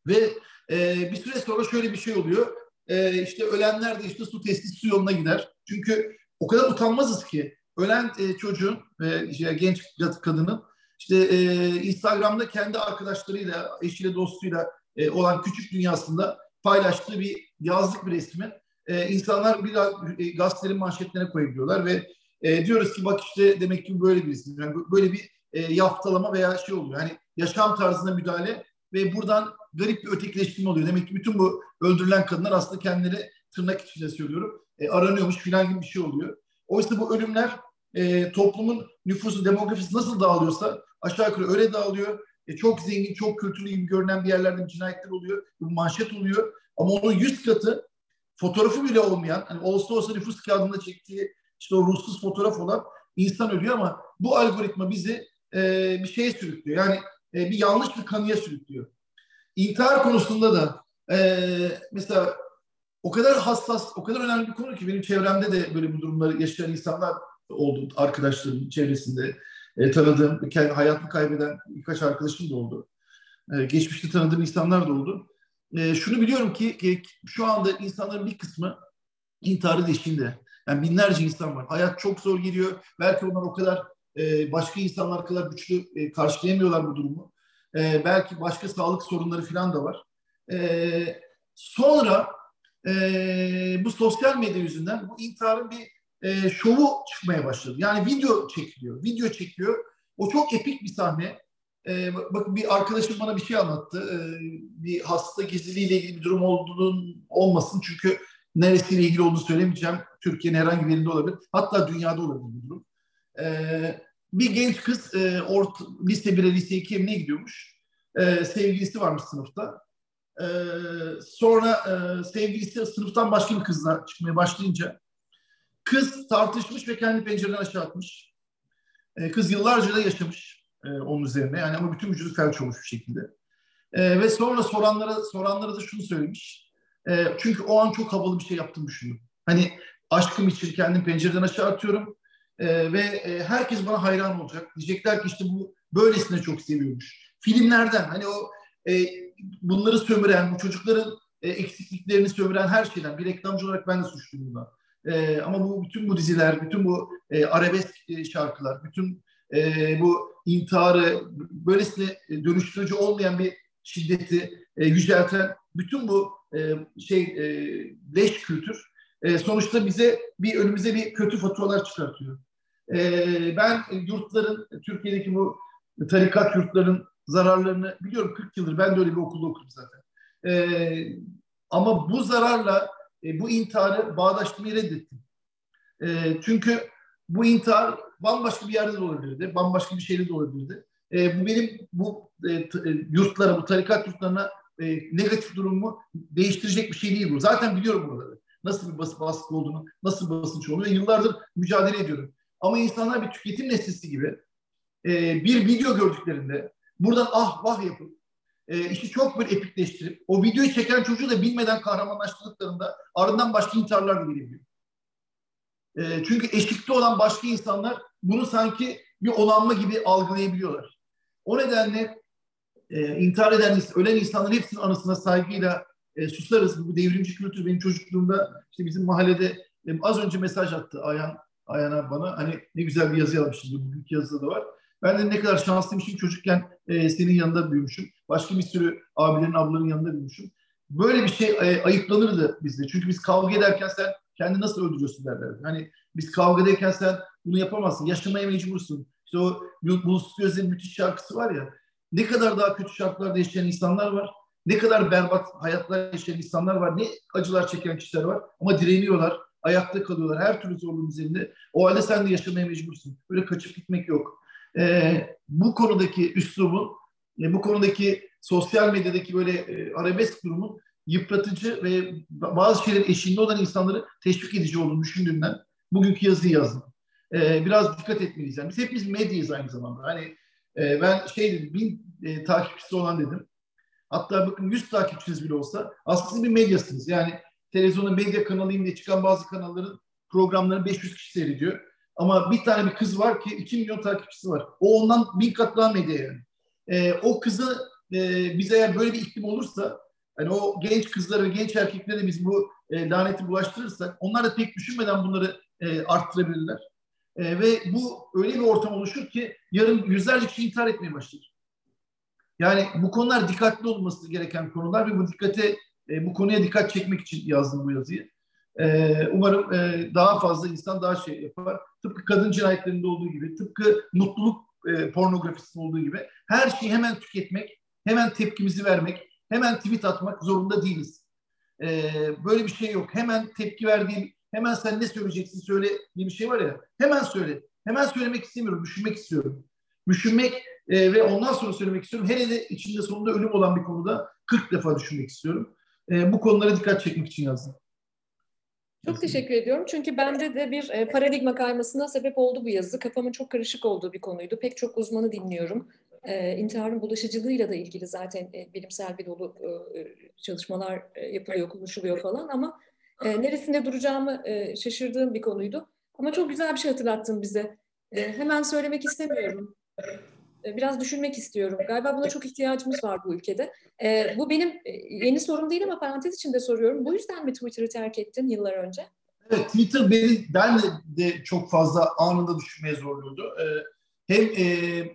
Ve e, bir süre sonra şöyle bir şey oluyor. E, işte ölenler de işte su testi su yoluna gider. Çünkü o kadar utanmazız ki ölen e, çocuğun ve işte, genç kadının işte e, Instagram'da kendi arkadaşlarıyla, eşiyle, dostuyla e, olan küçük dünyasında paylaştığı bir yazlık bir resmi e, insanlar bir e, gazetelerin manşetlerine koyabiliyorlar ve e, diyoruz ki bak işte demek ki böyle bir resim. Yani böyle bir e, yaftalama veya şey oluyor. Hani yaşam tarzına müdahale ve buradan garip bir ötekileştirme oluyor. Demek ki bütün bu öldürülen kadınlar aslında kendileri tırnak içinde söylüyorum e, aranıyormuş filan gibi bir şey oluyor. Oysa bu ölümler e, toplumun nüfusu, demografisi nasıl dağılıyorsa aşağı yukarı öyle dağılıyor. E, çok zengin, çok kültürlü gibi görünen bir yerlerde cinayetler oluyor. Bu manşet oluyor. Ama onun yüz katı fotoğrafı bile olmayan, hani olsa olsa nüfus kağıdında çektiği işte o ruhsuz fotoğraf olan insan ölüyor ama bu algoritma bizi e, bir şeye sürüklüyor. Yani e, bir yanlış bir kanıya sürüklüyor. İntihar konusunda da e, mesela o kadar hassas, o kadar önemli bir konu ki benim çevremde de böyle bu durumları yaşayan insanlar oldu. Arkadaşlarım çevresinde e, tanıdığım, kendi hayatını kaybeden birkaç arkadaşım da oldu. E, geçmişte tanıdığım insanlar da oldu. E, şunu biliyorum ki, ki şu anda insanların bir kısmı intiharın eşiğinde. Yani binlerce insan var. Hayat çok zor geliyor. Belki onlar o kadar e, başka insanlar kadar güçlü e, karşılayamıyorlar bu durumu. E, belki başka sağlık sorunları falan da var. E, sonra e, bu sosyal medya yüzünden bu intiharın bir e, şovu çıkmaya başladı. Yani video çekiliyor. Video çekiyor. O çok epik bir sahne. E, bakın bir arkadaşım bana bir şey anlattı. E, bir hasta gizliliğiyle ilgili bir durum olduğunun olmasın. Çünkü neresiyle ilgili olduğunu söylemeyeceğim. Türkiye'nin herhangi bir yerinde olabilir. Hatta dünyada olabilir bu durum. E, bir genç kız e, orta, lise 1'e lise 2'ye ne gidiyormuş. E, sevgilisi varmış sınıfta. E, sonra e, sevgilisi sınıftan başka bir kızla çıkmaya başlayınca kız tartışmış ve kendi pencereden aşağı atmış. E, kız yıllarca da yaşamış e, onun üzerine. Yani ama bütün vücudu felç olmuş bir şekilde. E, ve sonra soranlara soranlara da şunu söylemiş. E, çünkü o an çok havalı bir şey yaptığımı düşündüm. Hani aşkım için kendim pencereden aşağı atıyorum. E, ve e, herkes bana hayran olacak. Diyecekler ki işte bu böylesine çok seviyormuş. Filmlerden hani o e, bunları sömüren, bu çocukların e, eksikliklerini sömüren her şeyden bir reklamcı olarak ben de suçluyum bundan. E, ama bu bütün bu diziler, bütün bu e, arabesk e, şarkılar, bütün e, bu intiharı böylesine dönüştürücü olmayan bir şiddeti e, yücelten bütün bu e, şey e, leş kültür e, sonuçta bize bir önümüze bir kötü faturalar çıkartıyor. E, ben yurtların, Türkiye'deki bu tarikat yurtların zararlarını biliyorum 40 yıldır ben de öyle bir okulda okudum zaten. E, ama bu zararla e, bu intiharı bağdaştırmayı reddettim. E, çünkü bu intihar bambaşka bir yerde de olabilirdi, bambaşka bir şehirde de olabilirdi. E, bu benim bu e, e, yurtlara, bu tarikat yurtlarına e, negatif durumu değiştirecek bir şey değil bu. Zaten biliyorum buraları. Nasıl bir bas, baskı olduğunu, nasıl basınç olduğunu yıllardır mücadele ediyorum. Ama insanlar bir tüketim nesnesi gibi e, bir video gördüklerinde buradan ah vah yapıp e, işi çok bir epikleştirip o videoyu çeken çocuğu da bilmeden kahramanlaştırdıklarında ardından başka intiharlar da gelebiliyor. E, çünkü eşlikte olan başka insanlar bunu sanki bir onanma gibi algılayabiliyorlar. O nedenle e, intihar eden, ölen insanların hepsinin anısına saygıyla e, susarız. Bu devrimci kültür benim çocukluğumda işte bizim mahallede e, az önce mesaj attı Ayhan Ayhan'a bana. Hani ne güzel bir yazı yazmışız. Bugünkü yazıda da var. Ben de ne kadar şanslıymışım çocukken e, senin yanında büyümüşüm. Başka bir sürü abilerin, ablaların yanında büyümüşüm. Böyle bir şey e, ayıplanırdı bizde. Çünkü biz kavga ederken sen kendini nasıl öldürüyorsun derler. Hani biz kavgadayken sen bunu yapamazsın. Yaşamaya mecbursun. İşte o Bulut Gözler'in müthiş şarkısı var ya. Ne kadar daha kötü şartlarda yaşayan insanlar var. Ne kadar berbat hayatlar yaşayan insanlar var. Ne acılar çeken kişiler var. Ama direniyorlar. Ayakta kalıyorlar. Her türlü zorluğun üzerinde. O halde sen de yaşamaya mecbursun. Böyle kaçıp gitmek yok. Ee, bu konudaki üslubun, e, bu konudaki sosyal medyadaki böyle e, arabesk durumun yıpratıcı ve bazı şeylerin eşiğinde olan insanları teşvik edici olduğunu düşündüğümden bugünkü yazıyı yazdım. Ee, biraz dikkat etmeliyiz. Yani biz hepimiz medyayız aynı zamanda. Hani e, ben şey dedim, bin e, takipçisi olan dedim. Hatta bakın 100 takipçiniz bile olsa aslında bir medyasınız. Yani televizyonun medya kanalıyım diye çıkan bazı kanalların programlarını 500 kişi seyrediyor. Ama bir tane bir kız var ki 2 milyon takipçisi var. O ondan bin kat daha medya yani. E, o kızı e, biz eğer böyle bir iklim olursa hani o genç kızlara ve genç erkeklere biz bu e, laneti bulaştırırsak onlar da pek düşünmeden bunları e, arttırabilirler. E, ve bu öyle bir ortam oluşur ki yarın yüzlerce kişi intihar etmeye başlar. Yani bu konular dikkatli olması gereken konular ve bu dikkate e, bu konuya dikkat çekmek için yazdım bu yazıyı. E, umarım e, daha fazla insan daha şey yapar. Tıpkı kadın cinayetlerinde olduğu gibi, tıpkı mutluluk e, pornografisinde olduğu gibi her şeyi hemen tüketmek, hemen tepkimizi vermek, hemen tweet atmak zorunda değiliz. E, böyle bir şey yok. Hemen tepki verdiğim, hemen sen ne söyleyeceksin söyle diye bir şey var ya. Hemen söyle. Hemen söylemek istemiyorum, düşünmek istiyorum. Düşünmek e, ve ondan sonra söylemek istiyorum. Hele de içinde sonunda ölüm olan bir konuda 40 defa düşünmek istiyorum. E, bu konulara dikkat çekmek için yazdım. Çok teşekkür ediyorum. Çünkü bende de bir e, paradigma kaymasına sebep oldu bu yazı. Kafamın çok karışık olduğu bir konuydu. Pek çok uzmanı dinliyorum. E, intiharın bulaşıcılığıyla da ilgili zaten e, bilimsel bir dolu e, çalışmalar yapılıyor, konuşuluyor falan ama e, neresinde duracağımı e, şaşırdığım bir konuydu. Ama çok güzel bir şey hatırlattın bize. E, hemen söylemek istemiyorum. E, biraz düşünmek istiyorum. Galiba buna çok ihtiyacımız var bu ülkede. E, bu benim e, yeni sorum değil ama parantez içinde soruyorum. Bu yüzden mi Twitter'ı terk ettin yıllar önce? Evet, Twitter beni ben de, çok fazla anında düşünmeye zorluyordu. Ee, hem e,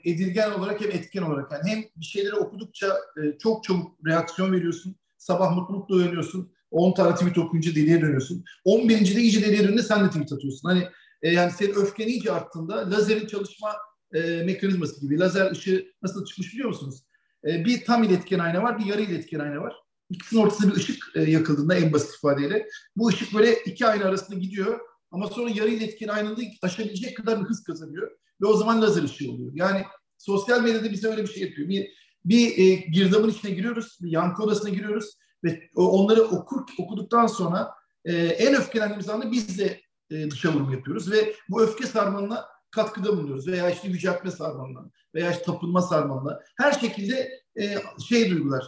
edilgen olarak hem etken olarak. Yani hem bir şeyleri okudukça e, çok çabuk reaksiyon veriyorsun. Sabah mutlu mutlu uyanıyorsun. 10 tane tweet okuyunca deliye dönüyorsun. 11. de iyice deliye dönünce sen de tweet atıyorsun. Hani e, yani senin öfken iyice arttığında lazerin çalışma e, mekanizması gibi. Lazer ışığı nasıl çıkmış biliyor musunuz? E, bir tam iletken ayna var, bir yarı iletken ayna var. İkisinin ortasında bir ışık e, yakıldığında en basit ifadeyle. Bu ışık böyle iki ayna arasında gidiyor ama sonra yarı iletken aynada aşabilecek kadar bir hız kazanıyor. Ve o zaman lazer ışığı oluyor. Yani sosyal medyada bize öyle bir şey yapıyor. Bir, bir e, girdabın içine giriyoruz, bir yankı odasına giriyoruz ve onları okur, okuduktan sonra e, en öfkelendiğimiz anda biz de e, dışa yapıyoruz ve bu öfke sarmalına katkıda bulunuyoruz veya işte yüceltme sarmalına veya işte tapınma sarmalına her şekilde e, şey duygular.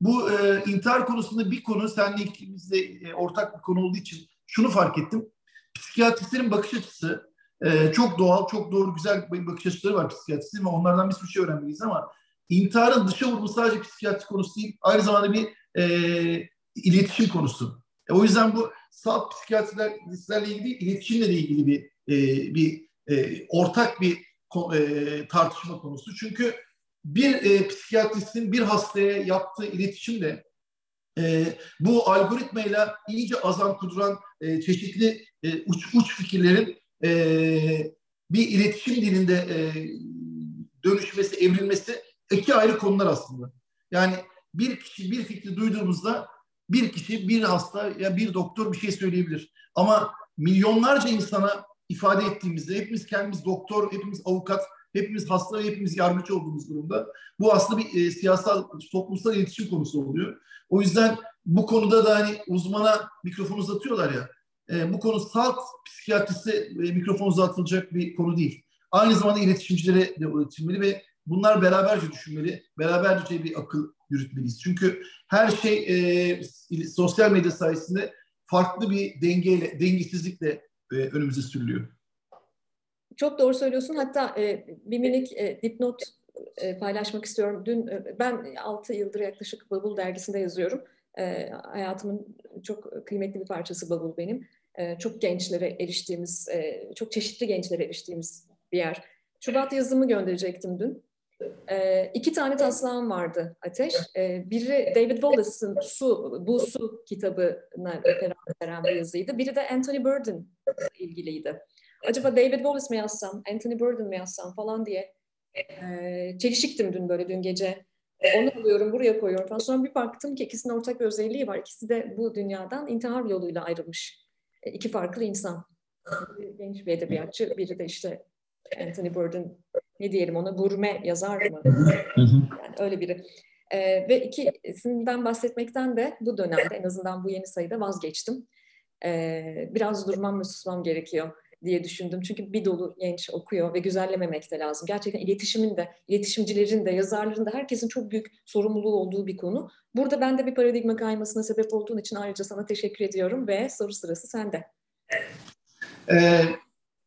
Bu e, intihar konusunda bir konu senle ikimizde e, ortak bir konu olduğu için şunu fark ettim. Psikiyatristlerin bakış açısı e, çok doğal, çok doğru, güzel bakış açıları var psikiyatristlerin ve onlardan bir sürü şey öğrenmeliyiz ama intiharın dışa vurumu sadece psikiyatri konusu değil, aynı zamanda bir e, iletişim konusu. E, o yüzden bu salt psikiyatristlerle ilgili iletişimle de ilgili bir e, bir e, ortak bir e, tartışma konusu. Çünkü bir e, psikiyatristin bir hastaya yaptığı iletişimle e, bu algoritmayla iyice azan kuduran e, çeşitli e, uç uç fikirlerin e, bir iletişim dilinde e, dönüşmesi, evrilmesi iki ayrı konular aslında. Yani bir kişi bir fikri duyduğumuzda bir kişi, bir hasta ya bir doktor bir şey söyleyebilir. Ama milyonlarca insana ifade ettiğimizde hepimiz kendimiz doktor, hepimiz avukat, hepimiz hasta hepimiz yargıç olduğumuz durumda bu aslında bir e, siyasal, toplumsal iletişim konusu oluyor. O yüzden bu konuda da hani uzmana mikrofon uzatıyorlar ya, e, bu konu salt psikiyatrisi e, mikrofon uzatılacak bir konu değil. Aynı zamanda iletişimcilere de iletilmeli ve bunlar beraberce düşünmeli, beraberce bir akıl yürütmeliyiz. Çünkü her şey e, sosyal medya sayesinde farklı bir dengeyle, dengesizlikle e, önümüze sürülüyor. Çok doğru söylüyorsun. Hatta e, bir minik e, dipnot e, paylaşmak istiyorum. Dün e, ben 6 yıldır yaklaşık Bubble dergisinde yazıyorum. E, hayatımın çok kıymetli bir parçası Bubble benim. E, çok gençlere eriştiğimiz, e, çok çeşitli gençlere eriştiğimiz bir yer. Şubat yazımı gönderecektim dün. E, iki tane taslağım vardı Ateş. E, biri David Wallace'ın Su, Bu Su kitabına referans veren bir yazıydı. Biri de Anthony Burden ilgiliydi. Acaba David Wallace mi yazsam, Anthony Burden mi yazsam falan diye e, çelişiktim dün böyle dün gece. Onu alıyorum, buraya koyuyorum falan. Sonra bir baktım ki ikisinin ortak bir özelliği var. İkisi de bu dünyadan intihar yoluyla ayrılmış. E, iki farklı insan. Biri genç bir edebiyatçı, biri de işte Anthony Burden ne diyelim ona gurme yazar mı? Yani öyle biri. Ee, ve ikisinden bahsetmekten de bu dönemde en azından bu yeni sayıda vazgeçtim. Ee, biraz durmam ve susmam gerekiyor diye düşündüm. Çünkü bir dolu genç okuyor ve güzellememek de lazım. Gerçekten iletişimin de, iletişimcilerin de, yazarların da herkesin çok büyük sorumluluğu olduğu bir konu. Burada ben de bir paradigma kaymasına sebep olduğun için ayrıca sana teşekkür ediyorum ve soru sırası sende. Ee,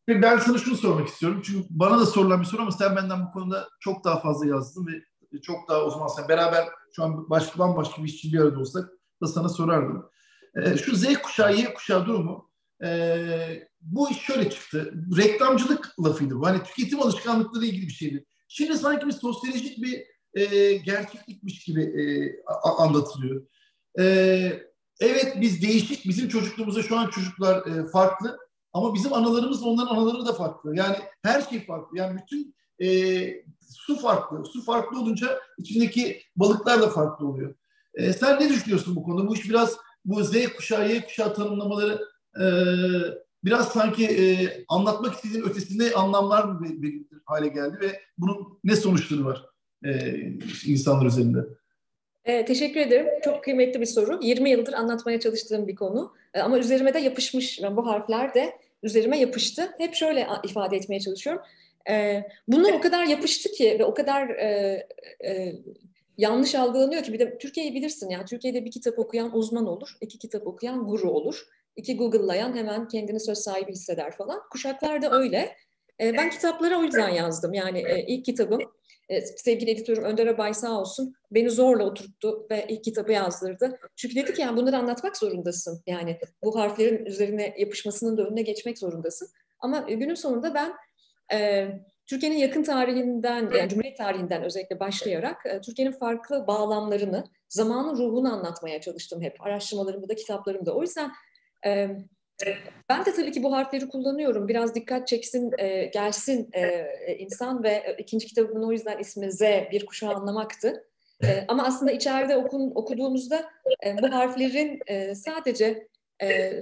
ben sana şunu sormak istiyorum. Çünkü bana da sorulan bir soru ama sen benden bu konuda çok daha fazla yazdın ve çok daha o zaman sen beraber şu an başka bambaşka bir işçi bir arada olsak da sana sorardım. Ee, şu Z kuşağı, Y kuşağı durumu e, bu iş şöyle çıktı. Reklamcılık lafıydı bu. Hani tüketim alışkanlıkları ilgili bir şeydi. Şimdi sanki bir sosyolojik bir e, gerçeklikmiş gibi e, anlatılıyor. E, evet biz değişik, bizim çocukluğumuzda şu an çocuklar e, farklı ama bizim analarımız onların anaları da farklı. Yani her şey farklı. Yani bütün e, su farklı. Su farklı olunca içindeki balıklar da farklı oluyor. E, sen ne düşünüyorsun bu konuda? Bu iş biraz bu Z kuşağı, Y kuşağı tanımlamaları e, biraz sanki e, anlatmak istediğin ötesinde anlamlar mı belirtir hale geldi ve bunun ne sonuçları var e, insanlar üzerinde? E, teşekkür ederim. Çok kıymetli bir soru. 20 yıldır anlatmaya çalıştığım bir konu. E, ama üzerime de yapışmış. Yani bu harfler de üzerime yapıştı. Hep şöyle ifade etmeye çalışıyorum. E, bunlar o kadar yapıştı ki ve o kadar e, e, yanlış algılanıyor ki bir de Türkiye'yi bilirsin ya. Türkiye'de bir kitap okuyan uzman olur, iki kitap okuyan guru olur. İki Google'layan hemen kendini söz sahibi hisseder falan. Kuşaklar da öyle. E, ben kitaplara o yüzden yazdım. Yani e, ilk kitabım sevgili editörüm Önder Abay sağ olsun beni zorla oturttu ve ilk kitabı yazdırdı. Çünkü dedi ki yani bunları anlatmak zorundasın. Yani bu harflerin üzerine yapışmasının da önüne geçmek zorundasın. Ama günün sonunda ben e, Türkiye'nin yakın tarihinden, yani Cumhuriyet tarihinden özellikle başlayarak e, Türkiye'nin farklı bağlamlarını, zamanın ruhunu anlatmaya çalıştım hep. Araştırmalarımda da, kitaplarımda. O yüzden e, ben de tabii ki bu harfleri kullanıyorum. Biraz dikkat çeksin, e, gelsin insan ve ikinci kitabımın o yüzden ismi Z, bir kuşağı anlamaktı. Ama aslında içeride okun, okuduğumuzda bu harflerin sadece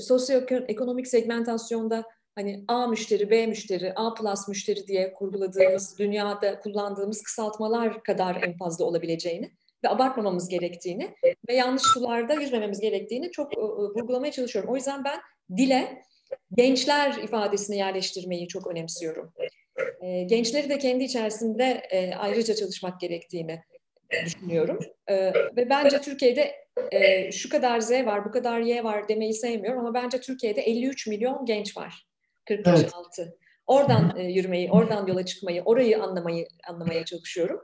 sosyoekonomik segmentasyonda hani A müşteri, B müşteri, A plus müşteri diye kurguladığımız, dünyada kullandığımız kısaltmalar kadar en fazla olabileceğini ve abartmamamız gerektiğini ve yanlış sularda yüzmememiz gerektiğini çok e, vurgulamaya çalışıyorum. O yüzden ben dile gençler ifadesini yerleştirmeyi çok önemsiyorum. E, gençleri de kendi içerisinde e, ayrıca çalışmak gerektiğini düşünüyorum. Ve bence Türkiye'de şu kadar Z var, bu kadar Y var demeyi sevmiyorum ama bence Türkiye'de 53 milyon genç var. 40 yaş evet. altı. Oradan e, yürümeyi, oradan yola çıkmayı, orayı anlamayı anlamaya çalışıyorum.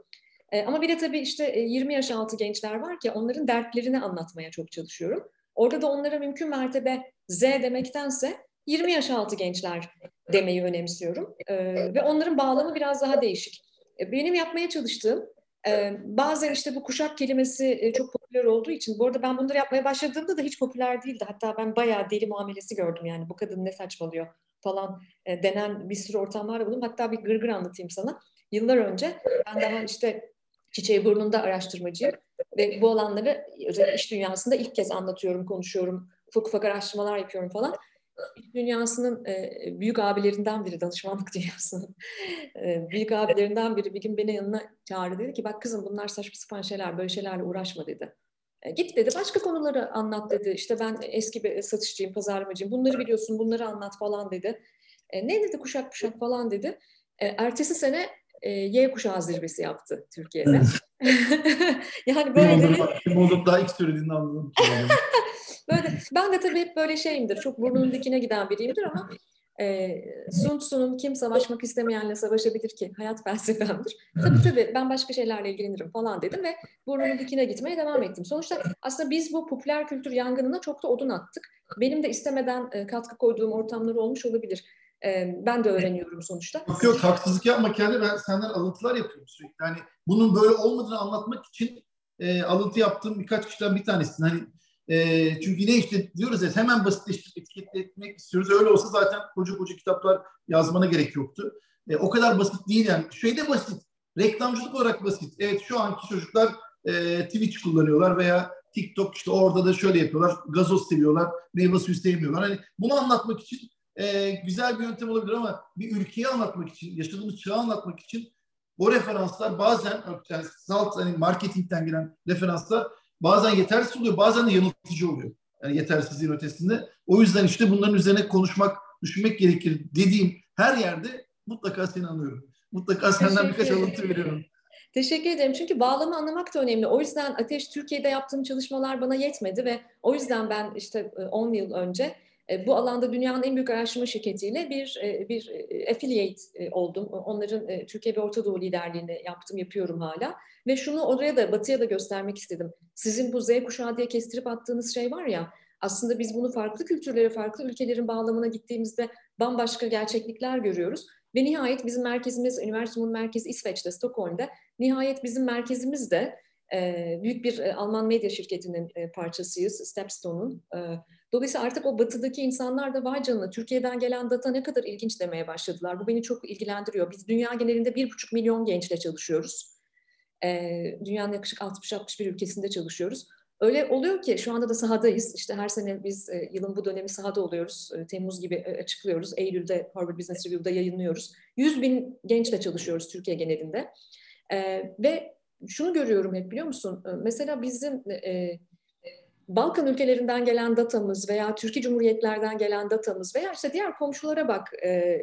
E, ama bir de tabii işte e, 20 yaş altı gençler var ki onların dertlerini anlatmaya çok çalışıyorum. Orada da onlara mümkün mertebe Z demektense 20 yaş altı gençler demeyi önemsiyorum. E, ve onların bağlamı biraz daha değişik. E, benim yapmaya çalıştığım ee, bazen işte bu kuşak kelimesi e, çok popüler olduğu için, bu arada ben bunları yapmaya başladığımda da hiç popüler değildi. Hatta ben bayağı deli muamelesi gördüm yani bu kadın ne saçmalıyor falan e, denen bir sürü ortamlar bulundum. Hatta bir gırgır anlatayım sana. Yıllar önce ben daha işte çiçeği burnunda araştırmacıyım ve bu alanları iş dünyasında ilk kez anlatıyorum, konuşuyorum, ufak ufak araştırmalar yapıyorum falan. İş dünyasının e, büyük abilerinden biri, danışmanlık dünyasının e, büyük abilerinden biri bir gün beni yanına çağırdı dedi ki bak kızım bunlar saçma sapan şeyler, böyle şeylerle uğraşma dedi. E, git dedi başka konuları anlat dedi. İşte ben eski bir satışçıyım, pazarlamacıyım. Bunları biliyorsun, bunları anlat falan dedi. E, ne dedi kuşak kuşak falan dedi. E, ertesi sene e, Y kuşağı zirvesi yaptı Türkiye'de. yani böyle kim olup daha ilk söylediğini anladım. böyle, ben de tabii hep böyle şeyimdir. Çok burnunun dikine giden biriyimdir ama e, Sun Tzu'nun kim savaşmak istemeyenle savaşabilir ki? Hayat felsefemdir. Tabii tabii ben başka şeylerle ilgilenirim falan dedim ve burnunun dikine gitmeye devam ettim. Sonuçta aslında biz bu popüler kültür yangınına çok da odun attık. Benim de istemeden e, katkı koyduğum ortamlar olmuş olabilir. E, ben de öğreniyorum sonuçta. Yok yok haksızlık yapma kendi ben senden alıntılar yapıyorum sürekli. Yani bunun böyle olmadığını anlatmak için e, alıntı yaptığım birkaç kişiden bir tanesin. Hani e, çünkü ne işte diyoruz ya hemen basitleştirip etiketlemek istiyoruz. Öyle olsa zaten koca koca kitaplar yazmana gerek yoktu. E, o kadar basit değil yani. Şeyde basit. Reklamcılık olarak basit. Evet şu anki çocuklar e, Twitch kullanıyorlar veya TikTok işte orada da şöyle yapıyorlar. Gazoz seviyorlar. Meyve suyu sevmiyorlar. Hani bunu anlatmak için e, güzel bir yöntem olabilir ama bir ülkeyi anlatmak için, yaşadığımız çağı anlatmak için o referanslar bazen yani salt hani marketingten gelen referanslar bazen yetersiz oluyor, bazen de yanıltıcı oluyor. Yani yetersizliğin ötesinde. O yüzden işte bunların üzerine konuşmak, düşünmek gerekir dediğim her yerde mutlaka seni anlıyorum. Mutlaka senden birkaç alıntı veriyorum. Teşekkür ederim. Çünkü bağlamı anlamak da önemli. O yüzden Ateş Türkiye'de yaptığım çalışmalar bana yetmedi ve o yüzden ben işte 10 e, yıl önce bu alanda dünyanın en büyük araştırma şirketiyle bir e, bir affiliate oldum. Onların Türkiye ve Orta Doğu liderliğini yaptım, yapıyorum hala. Ve şunu oraya da batıya da göstermek istedim. Sizin bu Z kuşağı diye kestirip attığınız şey var ya aslında biz bunu farklı kültürlere, farklı ülkelerin bağlamına gittiğimizde bambaşka gerçeklikler görüyoruz. Ve nihayet bizim merkezimiz, üniversitenin merkezi İsveç'te, Stockholm'da. Nihayet bizim merkezimiz de e, büyük bir e, Alman medya şirketinin e, parçasıyız, Stepstone'un. E, dolayısıyla artık o batıdaki insanlar da vay canına Türkiye'den gelen data ne kadar ilginç demeye başladılar. Bu beni çok ilgilendiriyor. Biz dünya genelinde bir buçuk milyon gençle çalışıyoruz. E, dünyanın yaklaşık 60-61 ülkesinde çalışıyoruz. Öyle oluyor ki şu anda da sahadayız. İşte her sene biz e, yılın bu dönemi sahada oluyoruz. E, Temmuz gibi e, açıklıyoruz. Eylül'de Harvard Business Review'da yayınlıyoruz. 100 bin gençle çalışıyoruz Türkiye genelinde. E, ve şunu görüyorum hep biliyor musun? E, mesela bizim e, Balkan ülkelerinden gelen datamız veya Türkiye Cumhuriyetlerden gelen datamız veya işte diğer komşulara bak e,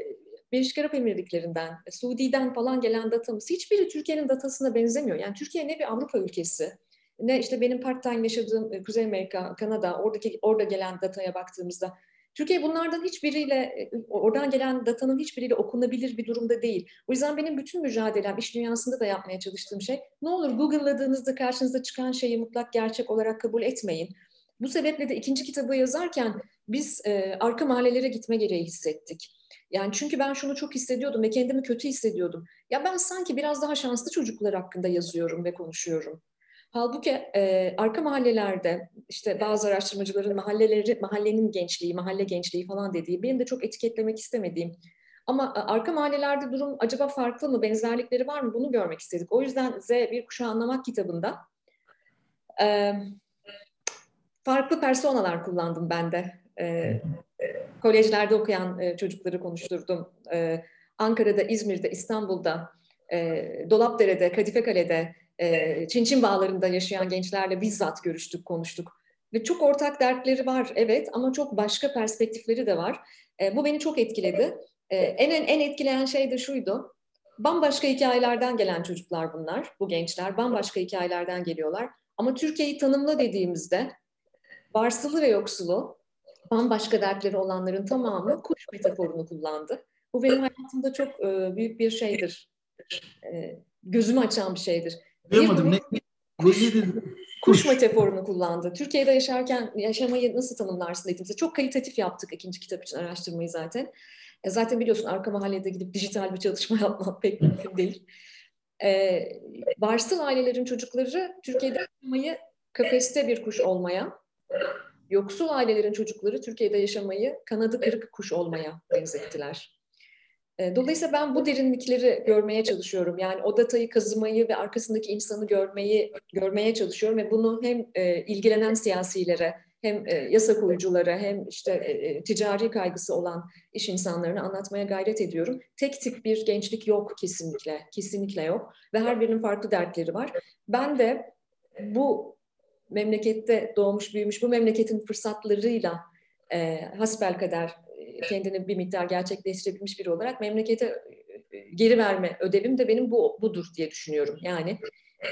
Birleşik Arap Emirlikleri'nden, Suudi'den falan gelen datamız hiçbiri Türkiye'nin datasına benzemiyor. Yani Türkiye ne bir Avrupa ülkesi ne işte benim part-time yaşadığım e, Kuzey Amerika, Kanada oradaki orada gelen dataya baktığımızda Türkiye bunlardan hiçbiriyle, e, oradan gelen datanın hiçbiriyle okunabilir bir durumda değil. O yüzden benim bütün mücadelem, iş dünyasında da yapmaya çalıştığım şey, ne olur Google'ladığınızda karşınıza çıkan şeyi mutlak gerçek olarak kabul etmeyin. Bu sebeple de ikinci kitabı yazarken biz e, arka mahallelere gitme gereği hissettik. Yani çünkü ben şunu çok hissediyordum ve kendimi kötü hissediyordum. Ya ben sanki biraz daha şanslı çocuklar hakkında yazıyorum ve konuşuyorum. Halbuki e, arka mahallelerde işte bazı araştırmacıların mahalleleri, mahallenin gençliği, mahalle gençliği falan dediği benim de çok etiketlemek istemediğim. Ama arka mahallelerde durum acaba farklı mı, benzerlikleri var mı bunu görmek istedik. O yüzden Z Bir Kuşağı Anlamak kitabında e, farklı personalar kullandım ben de. E, kolejlerde okuyan e, çocukları konuşturdum. E, Ankara'da, İzmir'de, İstanbul'da, e, Dolapdere'de, Kadifekale'de, e, Çinçin bağlarında yaşayan gençlerle bizzat görüştük, konuştuk. Ve çok ortak dertleri var evet ama çok başka perspektifleri de var. Bu beni çok etkiledi. En, en en etkileyen şey de şuydu. Bambaşka hikayelerden gelen çocuklar bunlar, bu gençler. Bambaşka hikayelerden geliyorlar. Ama Türkiye'yi tanımla dediğimizde varsılı ve yoksulu, bambaşka dertleri olanların tamamı kuş metaforunu kullandı. Bu benim hayatımda çok büyük bir şeydir. E, gözümü açan bir şeydir. Duyamadım. Ne, kuş, ne kuş metaforunu kullandı. Türkiye'de yaşarken yaşamayı nasıl tanımlarsın dediğimizde çok kalitatif yaptık ikinci kitap için araştırmayı zaten. E, zaten biliyorsun arka mahallede gidip dijital bir çalışma yapmak pek mümkün değil. E, varsıl ailelerin çocukları Türkiye'de yaşamayı kafeste bir kuş olmaya, yoksul ailelerin çocukları Türkiye'de yaşamayı kanadı kırık kuş olmaya benzettiler. Dolayısıyla ben bu derinlikleri görmeye çalışıyorum. Yani o datayı kazımayı ve arkasındaki insanı görmeyi görmeye çalışıyorum ve bunu hem ilgilenen siyasilere, hem yasa koyuculara, hem işte ticari kaygısı olan iş insanlarına anlatmaya gayret ediyorum. Tek tip bir gençlik yok kesinlikle, kesinlikle yok ve her birinin farklı dertleri var. Ben de bu memlekette doğmuş büyümüş bu memleketin fırsatlarıyla e, hasbel kadar kendini bir miktar gerçekleştirebilmiş biri olarak memlekete geri verme ödevim de benim bu budur diye düşünüyorum. Yani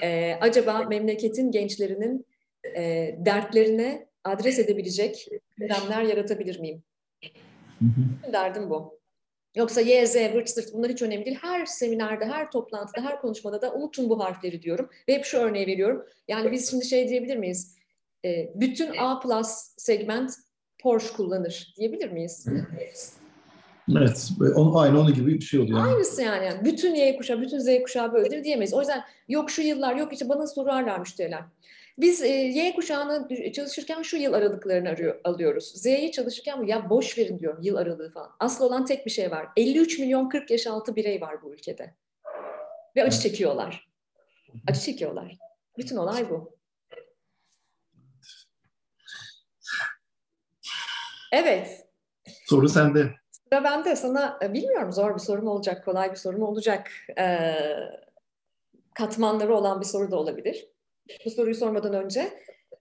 e, acaba memleketin gençlerinin e, dertlerine adres edebilecek gündemler yaratabilir miyim? Hı hı. Derdim bu. Yoksa Y, Z, vırt sırt bunlar hiç önemli değil. Her seminerde, her toplantıda, her konuşmada da unutun bu harfleri diyorum. Ve hep şu örneği veriyorum. Yani biz şimdi şey diyebilir miyiz? E, bütün A plus segment Porsche kullanır diyebilir miyiz? Evet, on, aynı onun gibi bir şey oluyor. Aynısı yani. Bütün Y kuşağı, bütün Z kuşağı böyledir diyemeyiz. O yüzden yok şu yıllar, yok işte bana sorarlar müşteriler. Biz e, Y kuşağını çalışırken şu yıl aralıklarını arıyor, alıyoruz. Z'yi çalışırken ya boş verin diyorum yıl aralığı falan. Asıl olan tek bir şey var. 53 milyon 40 yaş altı birey var bu ülkede. Ve acı çekiyorlar. Acı çekiyorlar. Bütün olay bu. Evet. Soru sende. Sıra bende. Sana e, bilmiyorum zor bir soru mu olacak, kolay bir soru mu olacak? Ee, katmanları olan bir soru da olabilir. Bu soruyu sormadan önce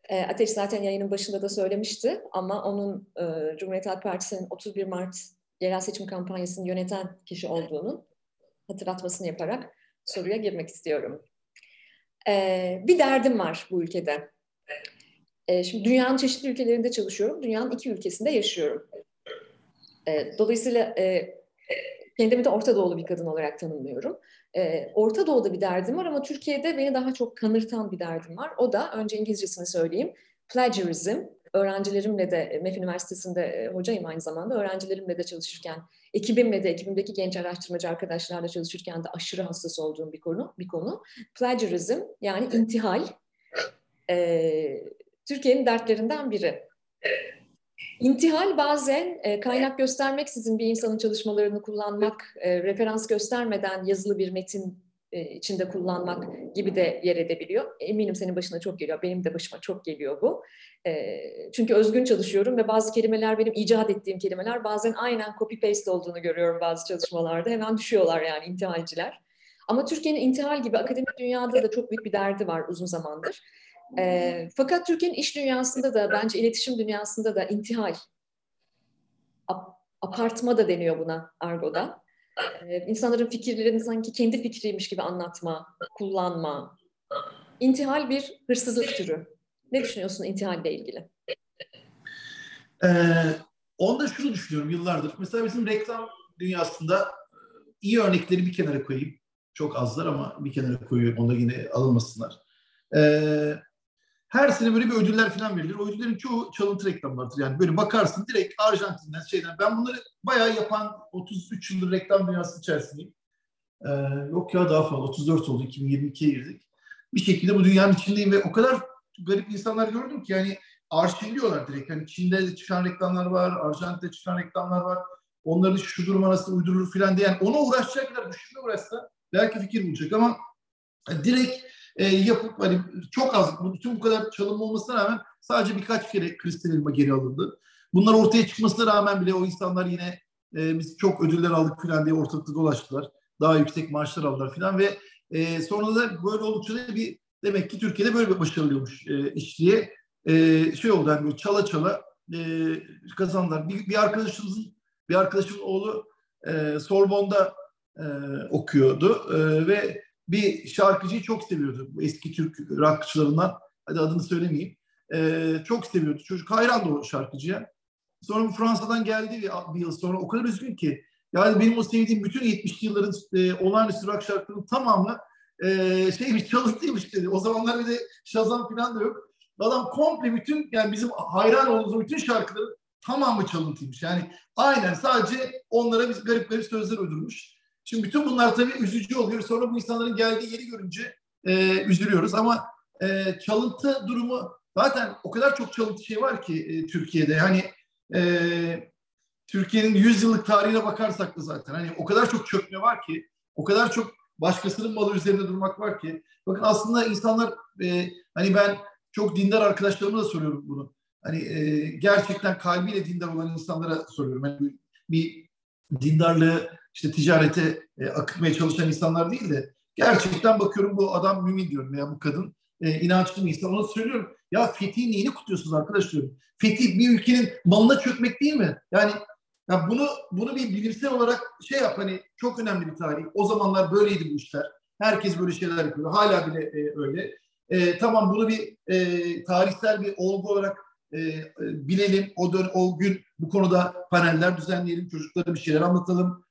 e, Ateş zaten yayının başında da söylemişti ama onun e, Cumhuriyet Halk Partisi'nin 31 Mart yerel seçim kampanyasını yöneten kişi olduğunu hatırlatmasını yaparak soruya girmek istiyorum. Ee, bir derdim var bu ülkede. Ee, şimdi dünyanın çeşitli ülkelerinde çalışıyorum. Dünyanın iki ülkesinde yaşıyorum. Ee, dolayısıyla e, kendimi de Orta Doğulu bir kadın olarak tanımlıyorum. Ee, Orta Doğu'da bir derdim var ama Türkiye'de beni daha çok kanırtan bir derdim var. O da önce İngilizcesini söyleyeyim. Plagiarism. Öğrencilerimle de MEF Üniversitesi'nde e, hocayım aynı zamanda. Öğrencilerimle de çalışırken, ekibimle de, ekibimdeki genç araştırmacı arkadaşlarla çalışırken de aşırı hassas olduğum bir konu. Bir konu. Plagiarism yani intihal. Ee, Türkiye'nin dertlerinden biri. İntihal bazen e, kaynak göstermeksizin bir insanın çalışmalarını kullanmak, e, referans göstermeden yazılı bir metin e, içinde kullanmak gibi de yer edebiliyor. Eminim senin başına çok geliyor, benim de başıma çok geliyor bu. E, çünkü özgün çalışıyorum ve bazı kelimeler benim icat ettiğim kelimeler bazen aynen copy paste olduğunu görüyorum bazı çalışmalarda. Hemen düşüyorlar yani intihalciler. Ama Türkiye'nin intihal gibi akademik dünyada da çok büyük bir derdi var uzun zamandır. E, fakat Türkiye'nin iş dünyasında da bence iletişim dünyasında da intihal, ap, apartma da deniyor buna argoda. E, insanların fikirlerini sanki kendi fikriymiş gibi anlatma, kullanma. İntihal bir hırsızlık türü. Ne düşünüyorsun intihalle ilgili? Ee, onda şunu düşünüyorum yıllardır. Mesela bizim reklam dünyasında iyi örnekleri bir kenara koyayım. Çok azlar ama bir kenara koyuyorum. Onda yine alınmasınlar. Ee, her sene böyle bir ödüller falan verilir. O ödüllerin çoğu çalıntı reklamlardır. Yani böyle bakarsın direkt Arjantin'den şeyden. Ben bunları bayağı yapan 33 yıldır reklam dünyası içerisindeyim. Ee, yok ya daha fazla 34 oldu 2022'ye girdik. Bir şekilde bu dünyanın içindeyim ve o kadar garip insanlar gördüm ki yani arşivliyorlar direkt. Hani Çin'de de çıkan reklamlar var, Arjantin'de çıkan reklamlar var. Onların şu duruma nasıl uydurulur filan diyen ona uğraşacak kadar düşünme uğraşsa belki fikir bulacak ama direkt e, yapıp hani çok az bütün bu kadar çalınma olmasına rağmen sadece birkaç kere kristal elma geri alındı. Bunlar ortaya çıkmasına rağmen bile o insanlar yine e, biz çok ödüller aldık filan diye ortalıkta dolaştılar. Daha yüksek maaşlar aldılar filan ve e, sonra da böyle oldukça da bir demek ki Türkiye'de böyle bir başarılıyormuş e, iş diye e, şey oldu hani çala çala e, kazandılar. Bir, bir arkadaşımızın bir arkadaşımın oğlu e, Sorbon'da e, okuyordu e, ve bir şarkıcıyı çok seviyordu. Eski Türk rockçılarından. Hadi adını söylemeyeyim. E, çok seviyordu. Çocuk hayrandı o şarkıcıya. Sonra bu Fransa'dan geldi bir yıl sonra o kadar üzgün ki. Yani benim o sevdiğim bütün 70'li yılların e, olağanüstü rock şarkılarının tamamı e, şeymiş çalıntıymış dedi. O zamanlar bir de Shazam falan da yok. Adam komple bütün yani bizim hayran olduğumuz bütün şarkıların tamamı çalıntıymış. Yani aynen sadece onlara biz garip garip sözler uydurmuş. Şimdi bütün bunlar tabii üzücü oluyor. Sonra bu insanların geldiği yeri görünce e, üzülüyoruz. Ama e, çalıntı durumu zaten o kadar çok çalıntı şey var ki e, Türkiye'de. Hani e, Türkiye'nin 100 yıllık tarihine bakarsak da zaten hani o kadar çok çökme var ki, o kadar çok başkasının malı üzerinde durmak var ki. Bakın aslında insanlar e, hani ben çok dindar arkadaşlarıma da soruyorum bunu. Hani e, gerçekten kalbiyle dindar olan insanlara soruyorum. Yani bir dindarlığı işte ticarete e, akıtmaya çalışan insanlar değil de gerçekten bakıyorum bu adam mümin diyorum ya bu kadın e, inançlı bir insan. Ona söylüyorum ya fetih neyini kutluyorsunuz arkadaş diyorum. Fetih bir ülkenin malına çökmek değil mi? Yani ya bunu bunu bir bilimsel olarak şey yap hani çok önemli bir tarih. O zamanlar böyleydi bu işler. Herkes böyle şeyler yapıyor. Hala bile e, öyle. E, tamam bunu bir e, tarihsel bir olgu olarak e, e, bilelim. O, dön, o gün bu konuda paneller düzenleyelim. Çocuklara bir şeyler anlatalım.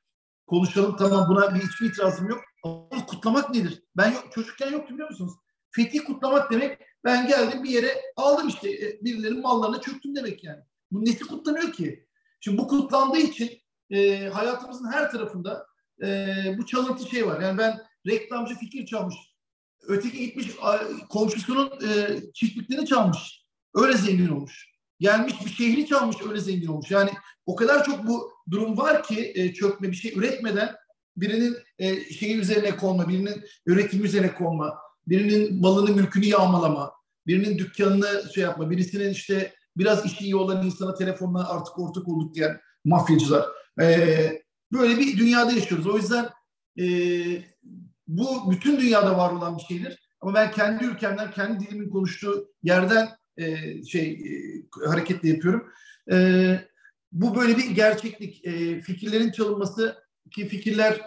Konuşalım. Tamam buna bir hiçbir itirazım yok. Ama kutlamak nedir? Ben yok, çocukken yoktu biliyor musunuz? Fetih kutlamak demek ben geldim bir yere aldım işte e, birilerinin mallarına çöktüm demek yani. Bu nesi kutlanıyor ki? Şimdi bu kutlandığı için e, hayatımızın her tarafında e, bu çalıntı şey var. Yani ben reklamcı fikir çalmış. Öteki gitmiş komşusunun e, çiftliklerini çalmış. Öyle zengin olmuş. Gelmiş bir şehri çalmış öyle zengin olmuş. Yani o kadar çok bu durum var ki e, çökme bir şey üretmeden birinin e, şeyi üzerine konma, birinin üretim üzerine konma, birinin malını mülkünü yağmalama, birinin dükkanını şey yapma, birisinin işte biraz işi iyi olan insana telefonla artık ortak olduk diyen mafyacılar. Ee, böyle bir dünyada yaşıyoruz. O yüzden e, bu bütün dünyada var olan bir şeydir. Ama ben kendi ülkemden, kendi dilimin konuştuğu yerden e, şey e, hareketle yapıyorum. E, bu böyle bir gerçeklik. E, fikirlerin çalınması ki fikirler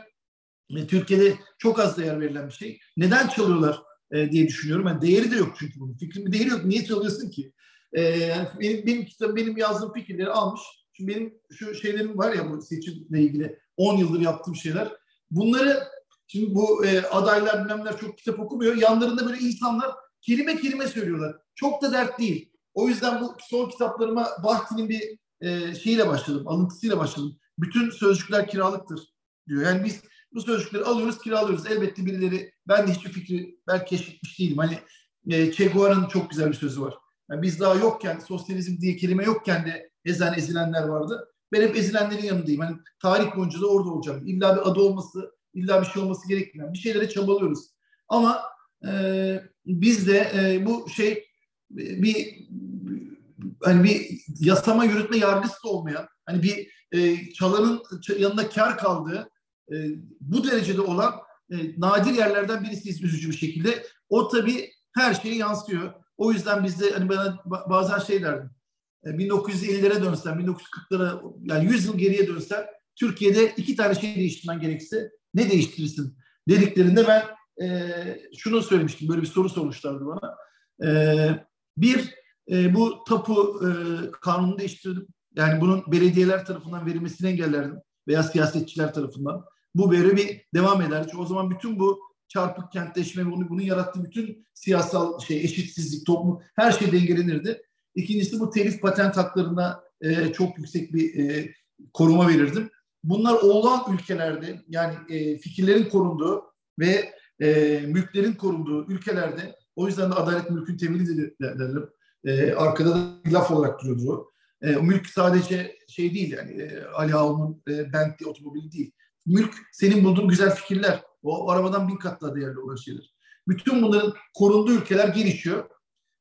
e, Türkiye'de çok az değer verilen bir şey. Neden çalıyorlar e, diye düşünüyorum. Yani değeri de yok çünkü bunun. Fikrin bir değeri yok. Niye çalıyorsun ki? E, benim, benim kitabım, benim yazdığım fikirleri almış. Şimdi benim şu şeylerim var ya bu seçimle ilgili 10 yıldır yaptığım şeyler. Bunları şimdi bu e, adaylar bilmemler çok kitap okumuyor. Yanlarında böyle insanlar kelime kelime söylüyorlar. Çok da dert değil. O yüzden bu son kitaplarıma Bahti'nin bir e, şeyiyle başladım, alıntısıyla başladım. Bütün sözcükler kiralıktır diyor. Yani biz bu sözcükleri alıyoruz, kiralıyoruz. Elbette birileri, ben de hiçbir fikri belki keşfetmiş değilim. Hani e, Che Guevara'nın çok güzel bir sözü var. Yani biz daha yokken, sosyalizm diye kelime yokken de ezen ezilenler vardı. Ben hep ezilenlerin yanındayım. Hani tarih boyunca da orada olacağım. İlla bir adı olması, illa bir şey olması gerekmiyor. Bir şeylere çabalıyoruz. Ama e, biz de e, bu şey bir hani bir yasama yürütme yargısı da olmayan hani bir e, çalanın yanında kar kaldığı e, bu derecede olan e, nadir yerlerden birisiyiz üzücü bir şekilde. O tabii her şeye yansıyor. O yüzden bizde hani bana bazen şey derdim. 1950'lere dönsen, 1940'lara yani 100 yıl geriye dönsen Türkiye'de iki tane şey değiştirmen gerekse ne değiştirirsin dediklerinde ben e, şunu söylemiştim. Böyle bir soru sormuşlardı bana. E, bir, e, bu tapu e, kanunu değiştirdim. Yani bunun belediyeler tarafından verilmesini engellerdim veya siyasetçiler tarafından. Bu böyle bir devam eder. Çünkü o zaman bütün bu çarpık kentleşme ve bunu, bunun yarattığı bütün siyasal şey eşitsizlik, toplum her şey dengelenirdi. İkincisi bu telif patent haklarına e, çok yüksek bir e, koruma verirdim. Bunlar olan ülkelerde yani e, fikirlerin korunduğu ve e, mülklerin korunduğu ülkelerde o yüzden de adalet mülkün temeli derler. E, arkada da laf olarak duruyordur o. E, mülk sadece şey değil yani e, Ali Ağol'un e, Bentley otomobili değil. Mülk senin bulduğun güzel fikirler. O arabadan bin kat daha değerli olan şeyler. Bütün bunların korunduğu ülkeler gelişiyor.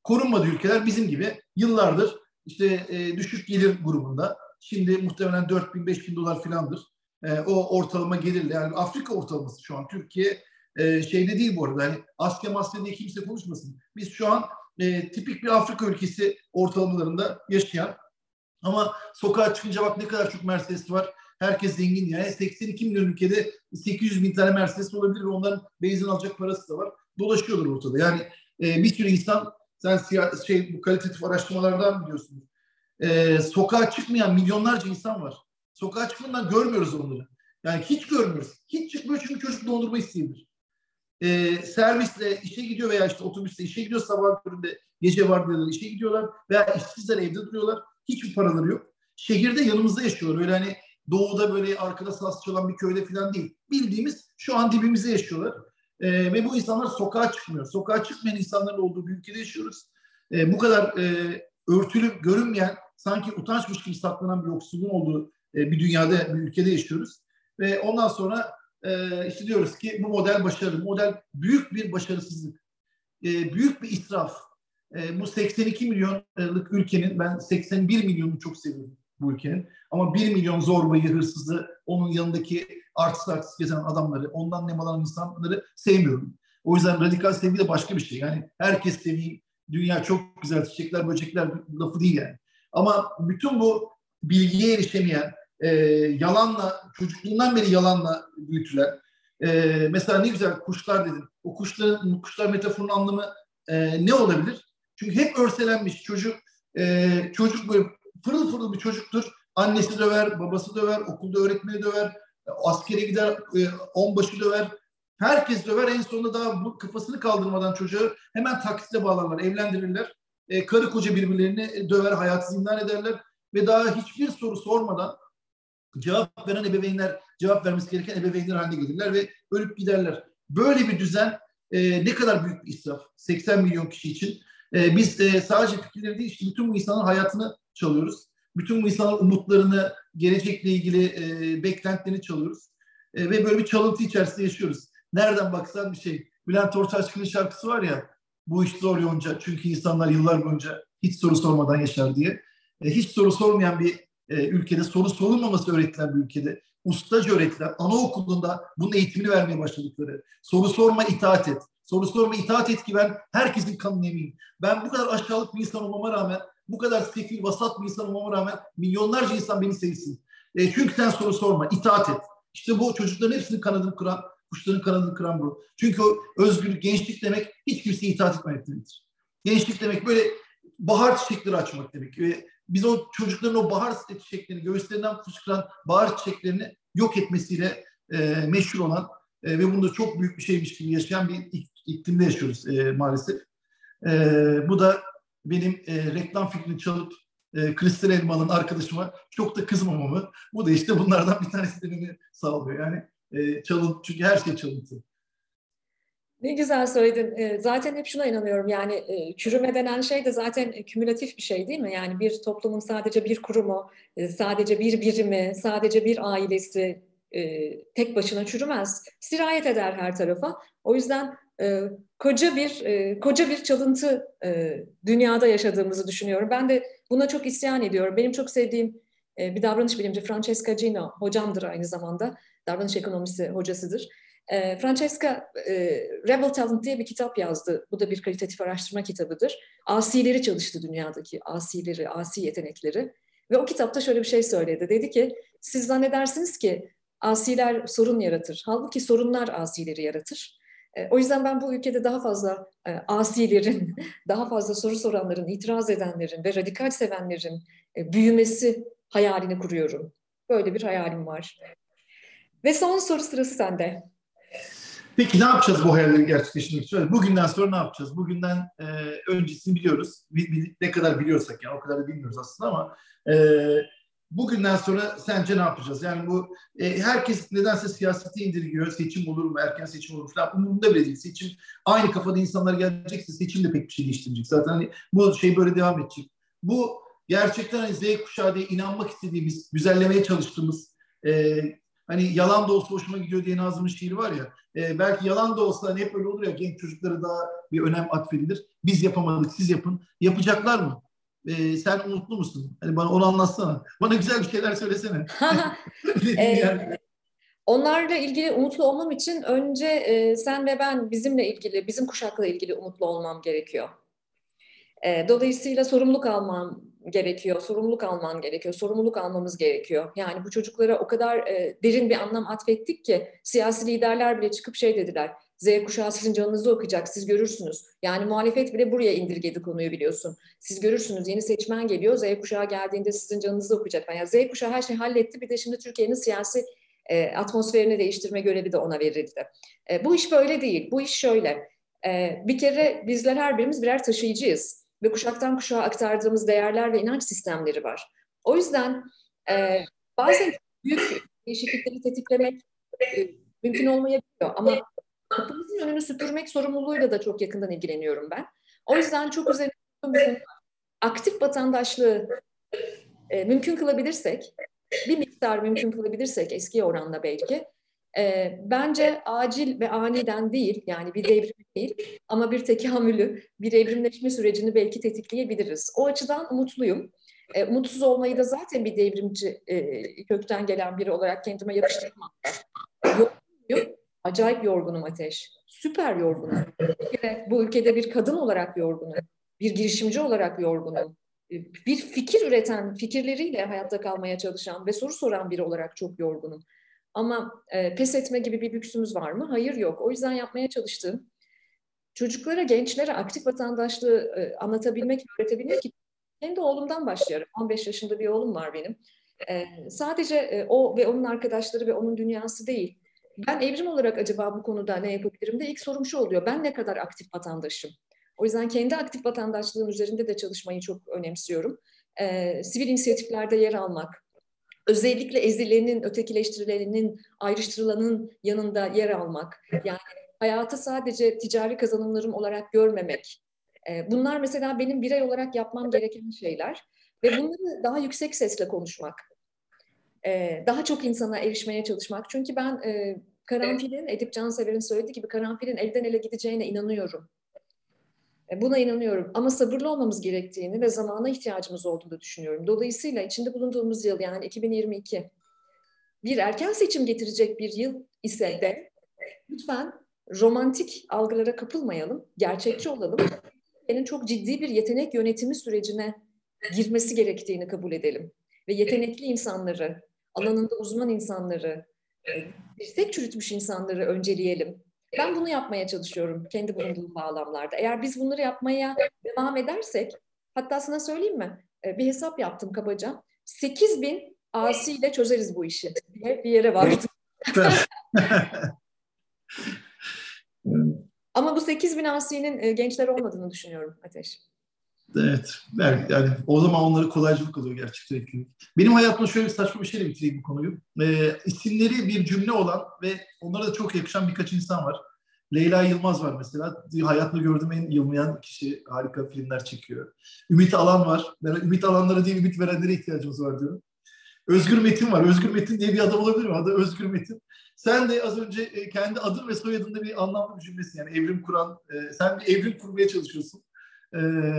Korunmadığı ülkeler bizim gibi yıllardır işte e, düşük gelir grubunda. Şimdi muhtemelen 4 bin 5 bin dolar filandır. E, o ortalama gelirle yani Afrika ortalaması şu an Türkiye e, şeyde değil bu arada. Yani Asya Masya diye kimse konuşmasın. Biz şu an e, tipik bir Afrika ülkesi ortalamalarında yaşayan ama sokağa çıkınca bak ne kadar çok Mercedes var. Herkes zengin yani. 82 milyon ülkede 800 bin tane Mercedes olabilir ve onların benzin alacak parası da var. Dolaşıyorlar ortada. Yani e, bir sürü insan sen siya- şey bu kalitatif araştırmalardan biliyorsunuz. E, sokağa çıkmayan milyonlarca insan var. Sokağa çıkmadan görmüyoruz onları. Yani hiç görmüyoruz. Hiç çıkmıyor çünkü çocuk dondurma isteyebilir. E, servisle işe gidiyor veya işte otobüsle işe gidiyor sabah köründe gece vardiyaları işe gidiyorlar veya işsizler evde duruyorlar. Hiçbir paraları yok. Şehirde yanımızda yaşıyorlar. Öyle hani doğuda böyle arkada saz çalan bir köyde falan değil. Bildiğimiz şu an dibimizde yaşıyorlar. E, ve bu insanlar sokağa çıkmıyor. Sokağa çıkmayan insanların olduğu bir ülkede yaşıyoruz. E, bu kadar e, örtülü görünmeyen, sanki utançmış gibi saklanan bir yoksulluğun olduğu e, bir dünyada, bir ülkede yaşıyoruz. Ve ondan sonra e, işte diyoruz ki bu model başarılı. Model büyük bir başarısızlık. E, büyük bir israf. E, bu 82 milyonluk ülkenin, ben 81 milyonu çok seviyorum bu ülkenin. Ama 1 milyon zorbayı, hırsızı, onun yanındaki artist artist gezen adamları, ondan nemalan insanları sevmiyorum. O yüzden radikal sevgi de başka bir şey. Yani herkes seveyim, dünya çok güzel, çiçekler, böcekler lafı değil yani. Ama bütün bu bilgiye erişemeyen, e, yalanla, çocukluğundan beri yalanla büyütülen, e, mesela ne güzel kuşlar dedin. O kuşların, kuşlar metaforunun anlamı e, ne olabilir? Çünkü hep örselenmiş çocuk, e, çocuk böyle pırıl pırıl bir çocuktur. Annesi döver, babası döver, okulda öğretmeni döver, askere gider, e, onbaşı döver. Herkes döver. En sonunda daha bu kafasını kaldırmadan çocuğu hemen taksite bağlarlar, evlendirirler. E, karı koca birbirlerini döver, hayatı zindan ederler ve daha hiçbir soru sormadan cevap veren ebeveynler, cevap vermesi gereken ebeveynler haline gelirler ve ölüp giderler. Böyle bir düzen e, ne kadar büyük bir israf. 80 milyon kişi için. E, biz e, sadece fikirleri değil, işte bütün bu insanların hayatını çalıyoruz. Bütün bu insanların umutlarını, gelecekle ilgili e, beklentilerini çalıyoruz. E, ve böyle bir çalıntı içerisinde yaşıyoruz. Nereden baksan bir şey. Bülent Ortaçgil'in şarkısı var ya, bu iş zor yonca çünkü insanlar yıllar boyunca hiç soru sormadan yaşar diye. E, hiç soru sormayan bir e, ülkede, soru sorulmaması öğretilen bir ülkede, ustaca öğretilen, anaokulunda bunun eğitimini vermeye başladıkları, soru sorma itaat et, soru sorma itaat et ki ben herkesin kanını emeyim. Ben bu kadar aşağılık bir insan olmama rağmen, bu kadar sefil, vasat bir insan olmama rağmen milyonlarca insan beni sevsin. E, çünkü sen soru sorma, itaat et. İşte bu çocukların hepsinin kanadını kıran, kuşların kanadını kıran bu. Çünkü özgürlük, gençlik demek hiç kimseye itaat etmemek. Gençlik demek böyle bahar çiçekleri açmak demek. Ve biz o çocukların o bahar çiçeklerini, göğüslerinden fışkıran bahar çiçeklerini yok etmesiyle e, meşhur olan e, ve bunda çok büyük bir şeymiş gibi yaşayan bir iklimde yaşıyoruz e, maalesef. E, bu da benim e, reklam fikrini çalıp e, Kristal Elmalı'nın arkadaşıma çok da kızmamamı. Bu da işte bunlardan bir tanesi de sağlıyor. Yani e, çalıntı, çünkü her şey çalıntı. Ne güzel söyledin. Ee, zaten hep şuna inanıyorum yani e, çürüme denen şey de zaten kümülatif bir şey değil mi? Yani bir toplumun sadece bir kurumu, e, sadece bir birimi, sadece bir ailesi e, tek başına çürümez. Sirayet eder her tarafa. O yüzden koca bir koca bir çalıntı dünyada yaşadığımızı düşünüyorum. Ben de buna çok isyan ediyorum. Benim çok sevdiğim bir davranış bilimci Francesca Gino hocamdır aynı zamanda. Davranış ekonomisi hocasıdır e, Francesca e, Rebel Talent diye bir kitap yazdı. Bu da bir kalitatif araştırma kitabıdır. Asileri çalıştı dünyadaki, asileri, asi yetenekleri. Ve o kitapta şöyle bir şey söyledi. Dedi ki, siz zannedersiniz ki asiler sorun yaratır. Halbuki sorunlar asileri yaratır. E, o yüzden ben bu ülkede daha fazla e, asilerin, daha fazla soru soranların, itiraz edenlerin ve radikal sevenlerin büyümesi hayalini kuruyorum. Böyle bir hayalim var. Ve son soru sırası sende. Peki ne yapacağız bu hayalleri gerçekleştirmek için? Bugünden sonra ne yapacağız? Bugünden e, öncesini biliyoruz. Bir, bir, ne kadar biliyorsak yani o kadar da bilmiyoruz aslında ama e, bugünden sonra sence ne yapacağız? Yani bu e, herkes nedense siyaseti indirgiyor. Seçim olur mu? Erken seçim olur mu? Falan. Umurumda bile değil. Seçim aynı kafada insanlar gelecekse seçim de pek bir şey değiştirecek. Zaten hani bu şey böyle devam edecek. Bu gerçekten hani Z kuşağı diye inanmak istediğimiz, güzellemeye çalıştığımız e, hani yalan da olsa hoşuma gidiyor diye Nazım'ın şiiri var ya. E, belki yalan da olsa hani hep öyle olur ya genç çocuklara daha bir önem atfedilir. Biz yapamadık, siz yapın. Yapacaklar mı? E, sen umutlu musun? Hani bana onu anlatsana. Bana güzel bir şeyler söylesene. yani. Onlarla ilgili umutlu olmam için önce e, sen ve ben bizimle ilgili, bizim kuşakla ilgili umutlu olmam gerekiyor. E, dolayısıyla sorumluluk almam gerekiyor, sorumluluk alman gerekiyor, sorumluluk almamız gerekiyor. Yani bu çocuklara o kadar e, derin bir anlam atfettik ki siyasi liderler bile çıkıp şey dediler. Z kuşağı sizin canınızı okuyacak, siz görürsünüz. Yani muhalefet bile buraya indirgedi konuyu biliyorsun. Siz görürsünüz, yeni seçmen geliyor, Z kuşağı geldiğinde sizin canınızı okuyacak. Yani Z kuşağı her şeyi halletti, bir de şimdi Türkiye'nin siyasi e, atmosferini değiştirme görevi de ona verildi. E, bu iş böyle değil, bu iş şöyle. E, bir kere bizler her birimiz birer taşıyıcıyız ve kuşaktan kuşağa aktardığımız değerler ve inanç sistemleri var. O yüzden e, bazen büyük değişiklikleri tetiklemek e, mümkün olmayabiliyor ama kapımızın önünü süpürmek sorumluluğuyla da çok yakından ilgileniyorum ben. O yüzden çok üzerine aktif vatandaşlığı e, mümkün kılabilirsek, bir miktar mümkün kılabilirsek eski oranla belki, e, bence acil ve aniden değil, yani bir devrim değil ama bir tekamülü, bir evrimleşme sürecini belki tetikleyebiliriz. O açıdan umutluyum. E, umutsuz olmayı da zaten bir devrimci e, kökten gelen biri olarak kendime yakıştırmam. Yorgunum, acayip yorgunum Ateş. Süper yorgunum. bu ülkede bir kadın olarak yorgunum. Bir girişimci olarak yorgunum. E, bir fikir üreten, fikirleriyle hayatta kalmaya çalışan ve soru soran biri olarak çok yorgunum. Ama e, pes etme gibi bir lüksümüz var mı? Hayır yok. O yüzden yapmaya çalıştığım çocuklara, gençlere aktif vatandaşlığı e, anlatabilmek, öğretebilmek için kendi oğlumdan başlıyorum. 15 yaşında bir oğlum var benim. E, sadece e, o ve onun arkadaşları ve onun dünyası değil. Ben evrim olarak acaba bu konuda ne yapabilirim de ilk sorum şu oluyor. Ben ne kadar aktif vatandaşım? O yüzden kendi aktif vatandaşlığım üzerinde de çalışmayı çok önemsiyorum. E, sivil inisiyatiflerde yer almak, özellikle ezilenin, ötekileştirilenin, ayrıştırılanın yanında yer almak. Yani hayatı sadece ticari kazanımlarım olarak görmemek. E, bunlar mesela benim birey olarak yapmam gereken şeyler. Ve bunları daha yüksek sesle konuşmak. E, daha çok insana erişmeye çalışmak. Çünkü ben e, karanfilin, Edip Cansever'in söylediği gibi karanfilin elden ele gideceğine inanıyorum. E, buna inanıyorum ama sabırlı olmamız gerektiğini ve zamana ihtiyacımız olduğunu düşünüyorum. Dolayısıyla içinde bulunduğumuz yıl yani 2022 bir erken seçim getirecek bir yıl ise de lütfen romantik algılara kapılmayalım, gerçekçi olalım. Türkiye'nin çok ciddi bir yetenek yönetimi sürecine girmesi gerektiğini kabul edelim. Ve yetenekli insanları, alanında uzman insanları, dirsek e, çürütmüş insanları önceleyelim. Ben bunu yapmaya çalışıyorum kendi bulunduğum bağlamlarda. Eğer biz bunları yapmaya devam edersek, hatta sana söyleyeyim mi? Ee, bir hesap yaptım kabaca. 8 bin asi ile çözeriz bu işi diye bir yere vardım. Ama bu 8 bin asinin e, gençler olmadığını düşünüyorum Ateş. Evet. Yani o zaman onları kolaycılık oluyor gerçekten. Benim hayatımda şöyle bir saçma bir şeyle bitireyim bu konuyu. E, isimleri bir cümle olan ve onlara da çok yakışan birkaç insan var. Leyla Yılmaz var mesela. Hayatımda gördüğüm en yılmayan kişi. Harika filmler çekiyor. Ümit Alan var. Ben Ümit Alanlara değil, ümit verenlere ihtiyacımız var diyorum. Özgür Metin var. Özgür Metin diye bir adam olabilir mi? Adı Özgür Metin. Sen de az önce e, kendi adın ve soyadında bir anlamlı bir cümlesin. Yani evrim kuran, e, sen bir evrim kurmaya çalışıyorsun. E,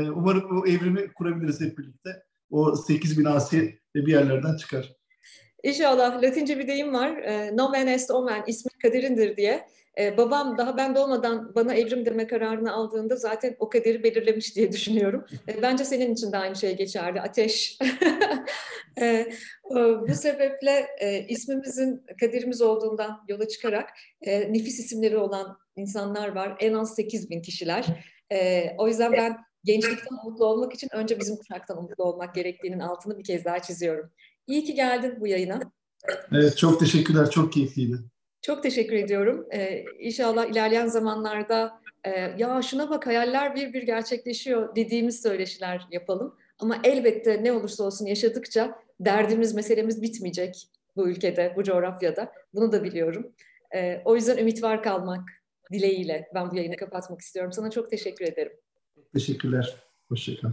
umarım o evrimi kurabiliriz hep birlikte. O 8 bin asi bir yerlerden çıkar. İnşallah. Latince bir deyim var. Nomen est omen, ismi kaderindir diye. Babam daha ben doğmadan bana evrim deme kararını aldığında zaten o kaderi belirlemiş diye düşünüyorum. Bence senin için de aynı şey geçerli. Ateş. bu sebeple e, ismimizin kaderimiz olduğundan yola çıkarak e, nefis isimleri olan insanlar var. En az 8 bin kişiler. E, o yüzden ben gençlikten mutlu olmak için önce bizim kuşaktan mutlu olmak gerektiğinin altını bir kez daha çiziyorum. İyi ki geldin bu yayına. Evet, çok teşekkürler. Çok keyifliydi. Çok teşekkür ediyorum. Ee, inşallah ilerleyen zamanlarda e, ya şuna bak hayaller bir bir gerçekleşiyor dediğimiz söyleşiler yapalım. Ama elbette ne olursa olsun yaşadıkça derdimiz, meselemiz bitmeyecek bu ülkede, bu coğrafyada. Bunu da biliyorum. Ee, o yüzden ümit var kalmak dileğiyle ben bu yayını kapatmak istiyorum. Sana çok teşekkür ederim. Teşekkürler. Hoşçakal.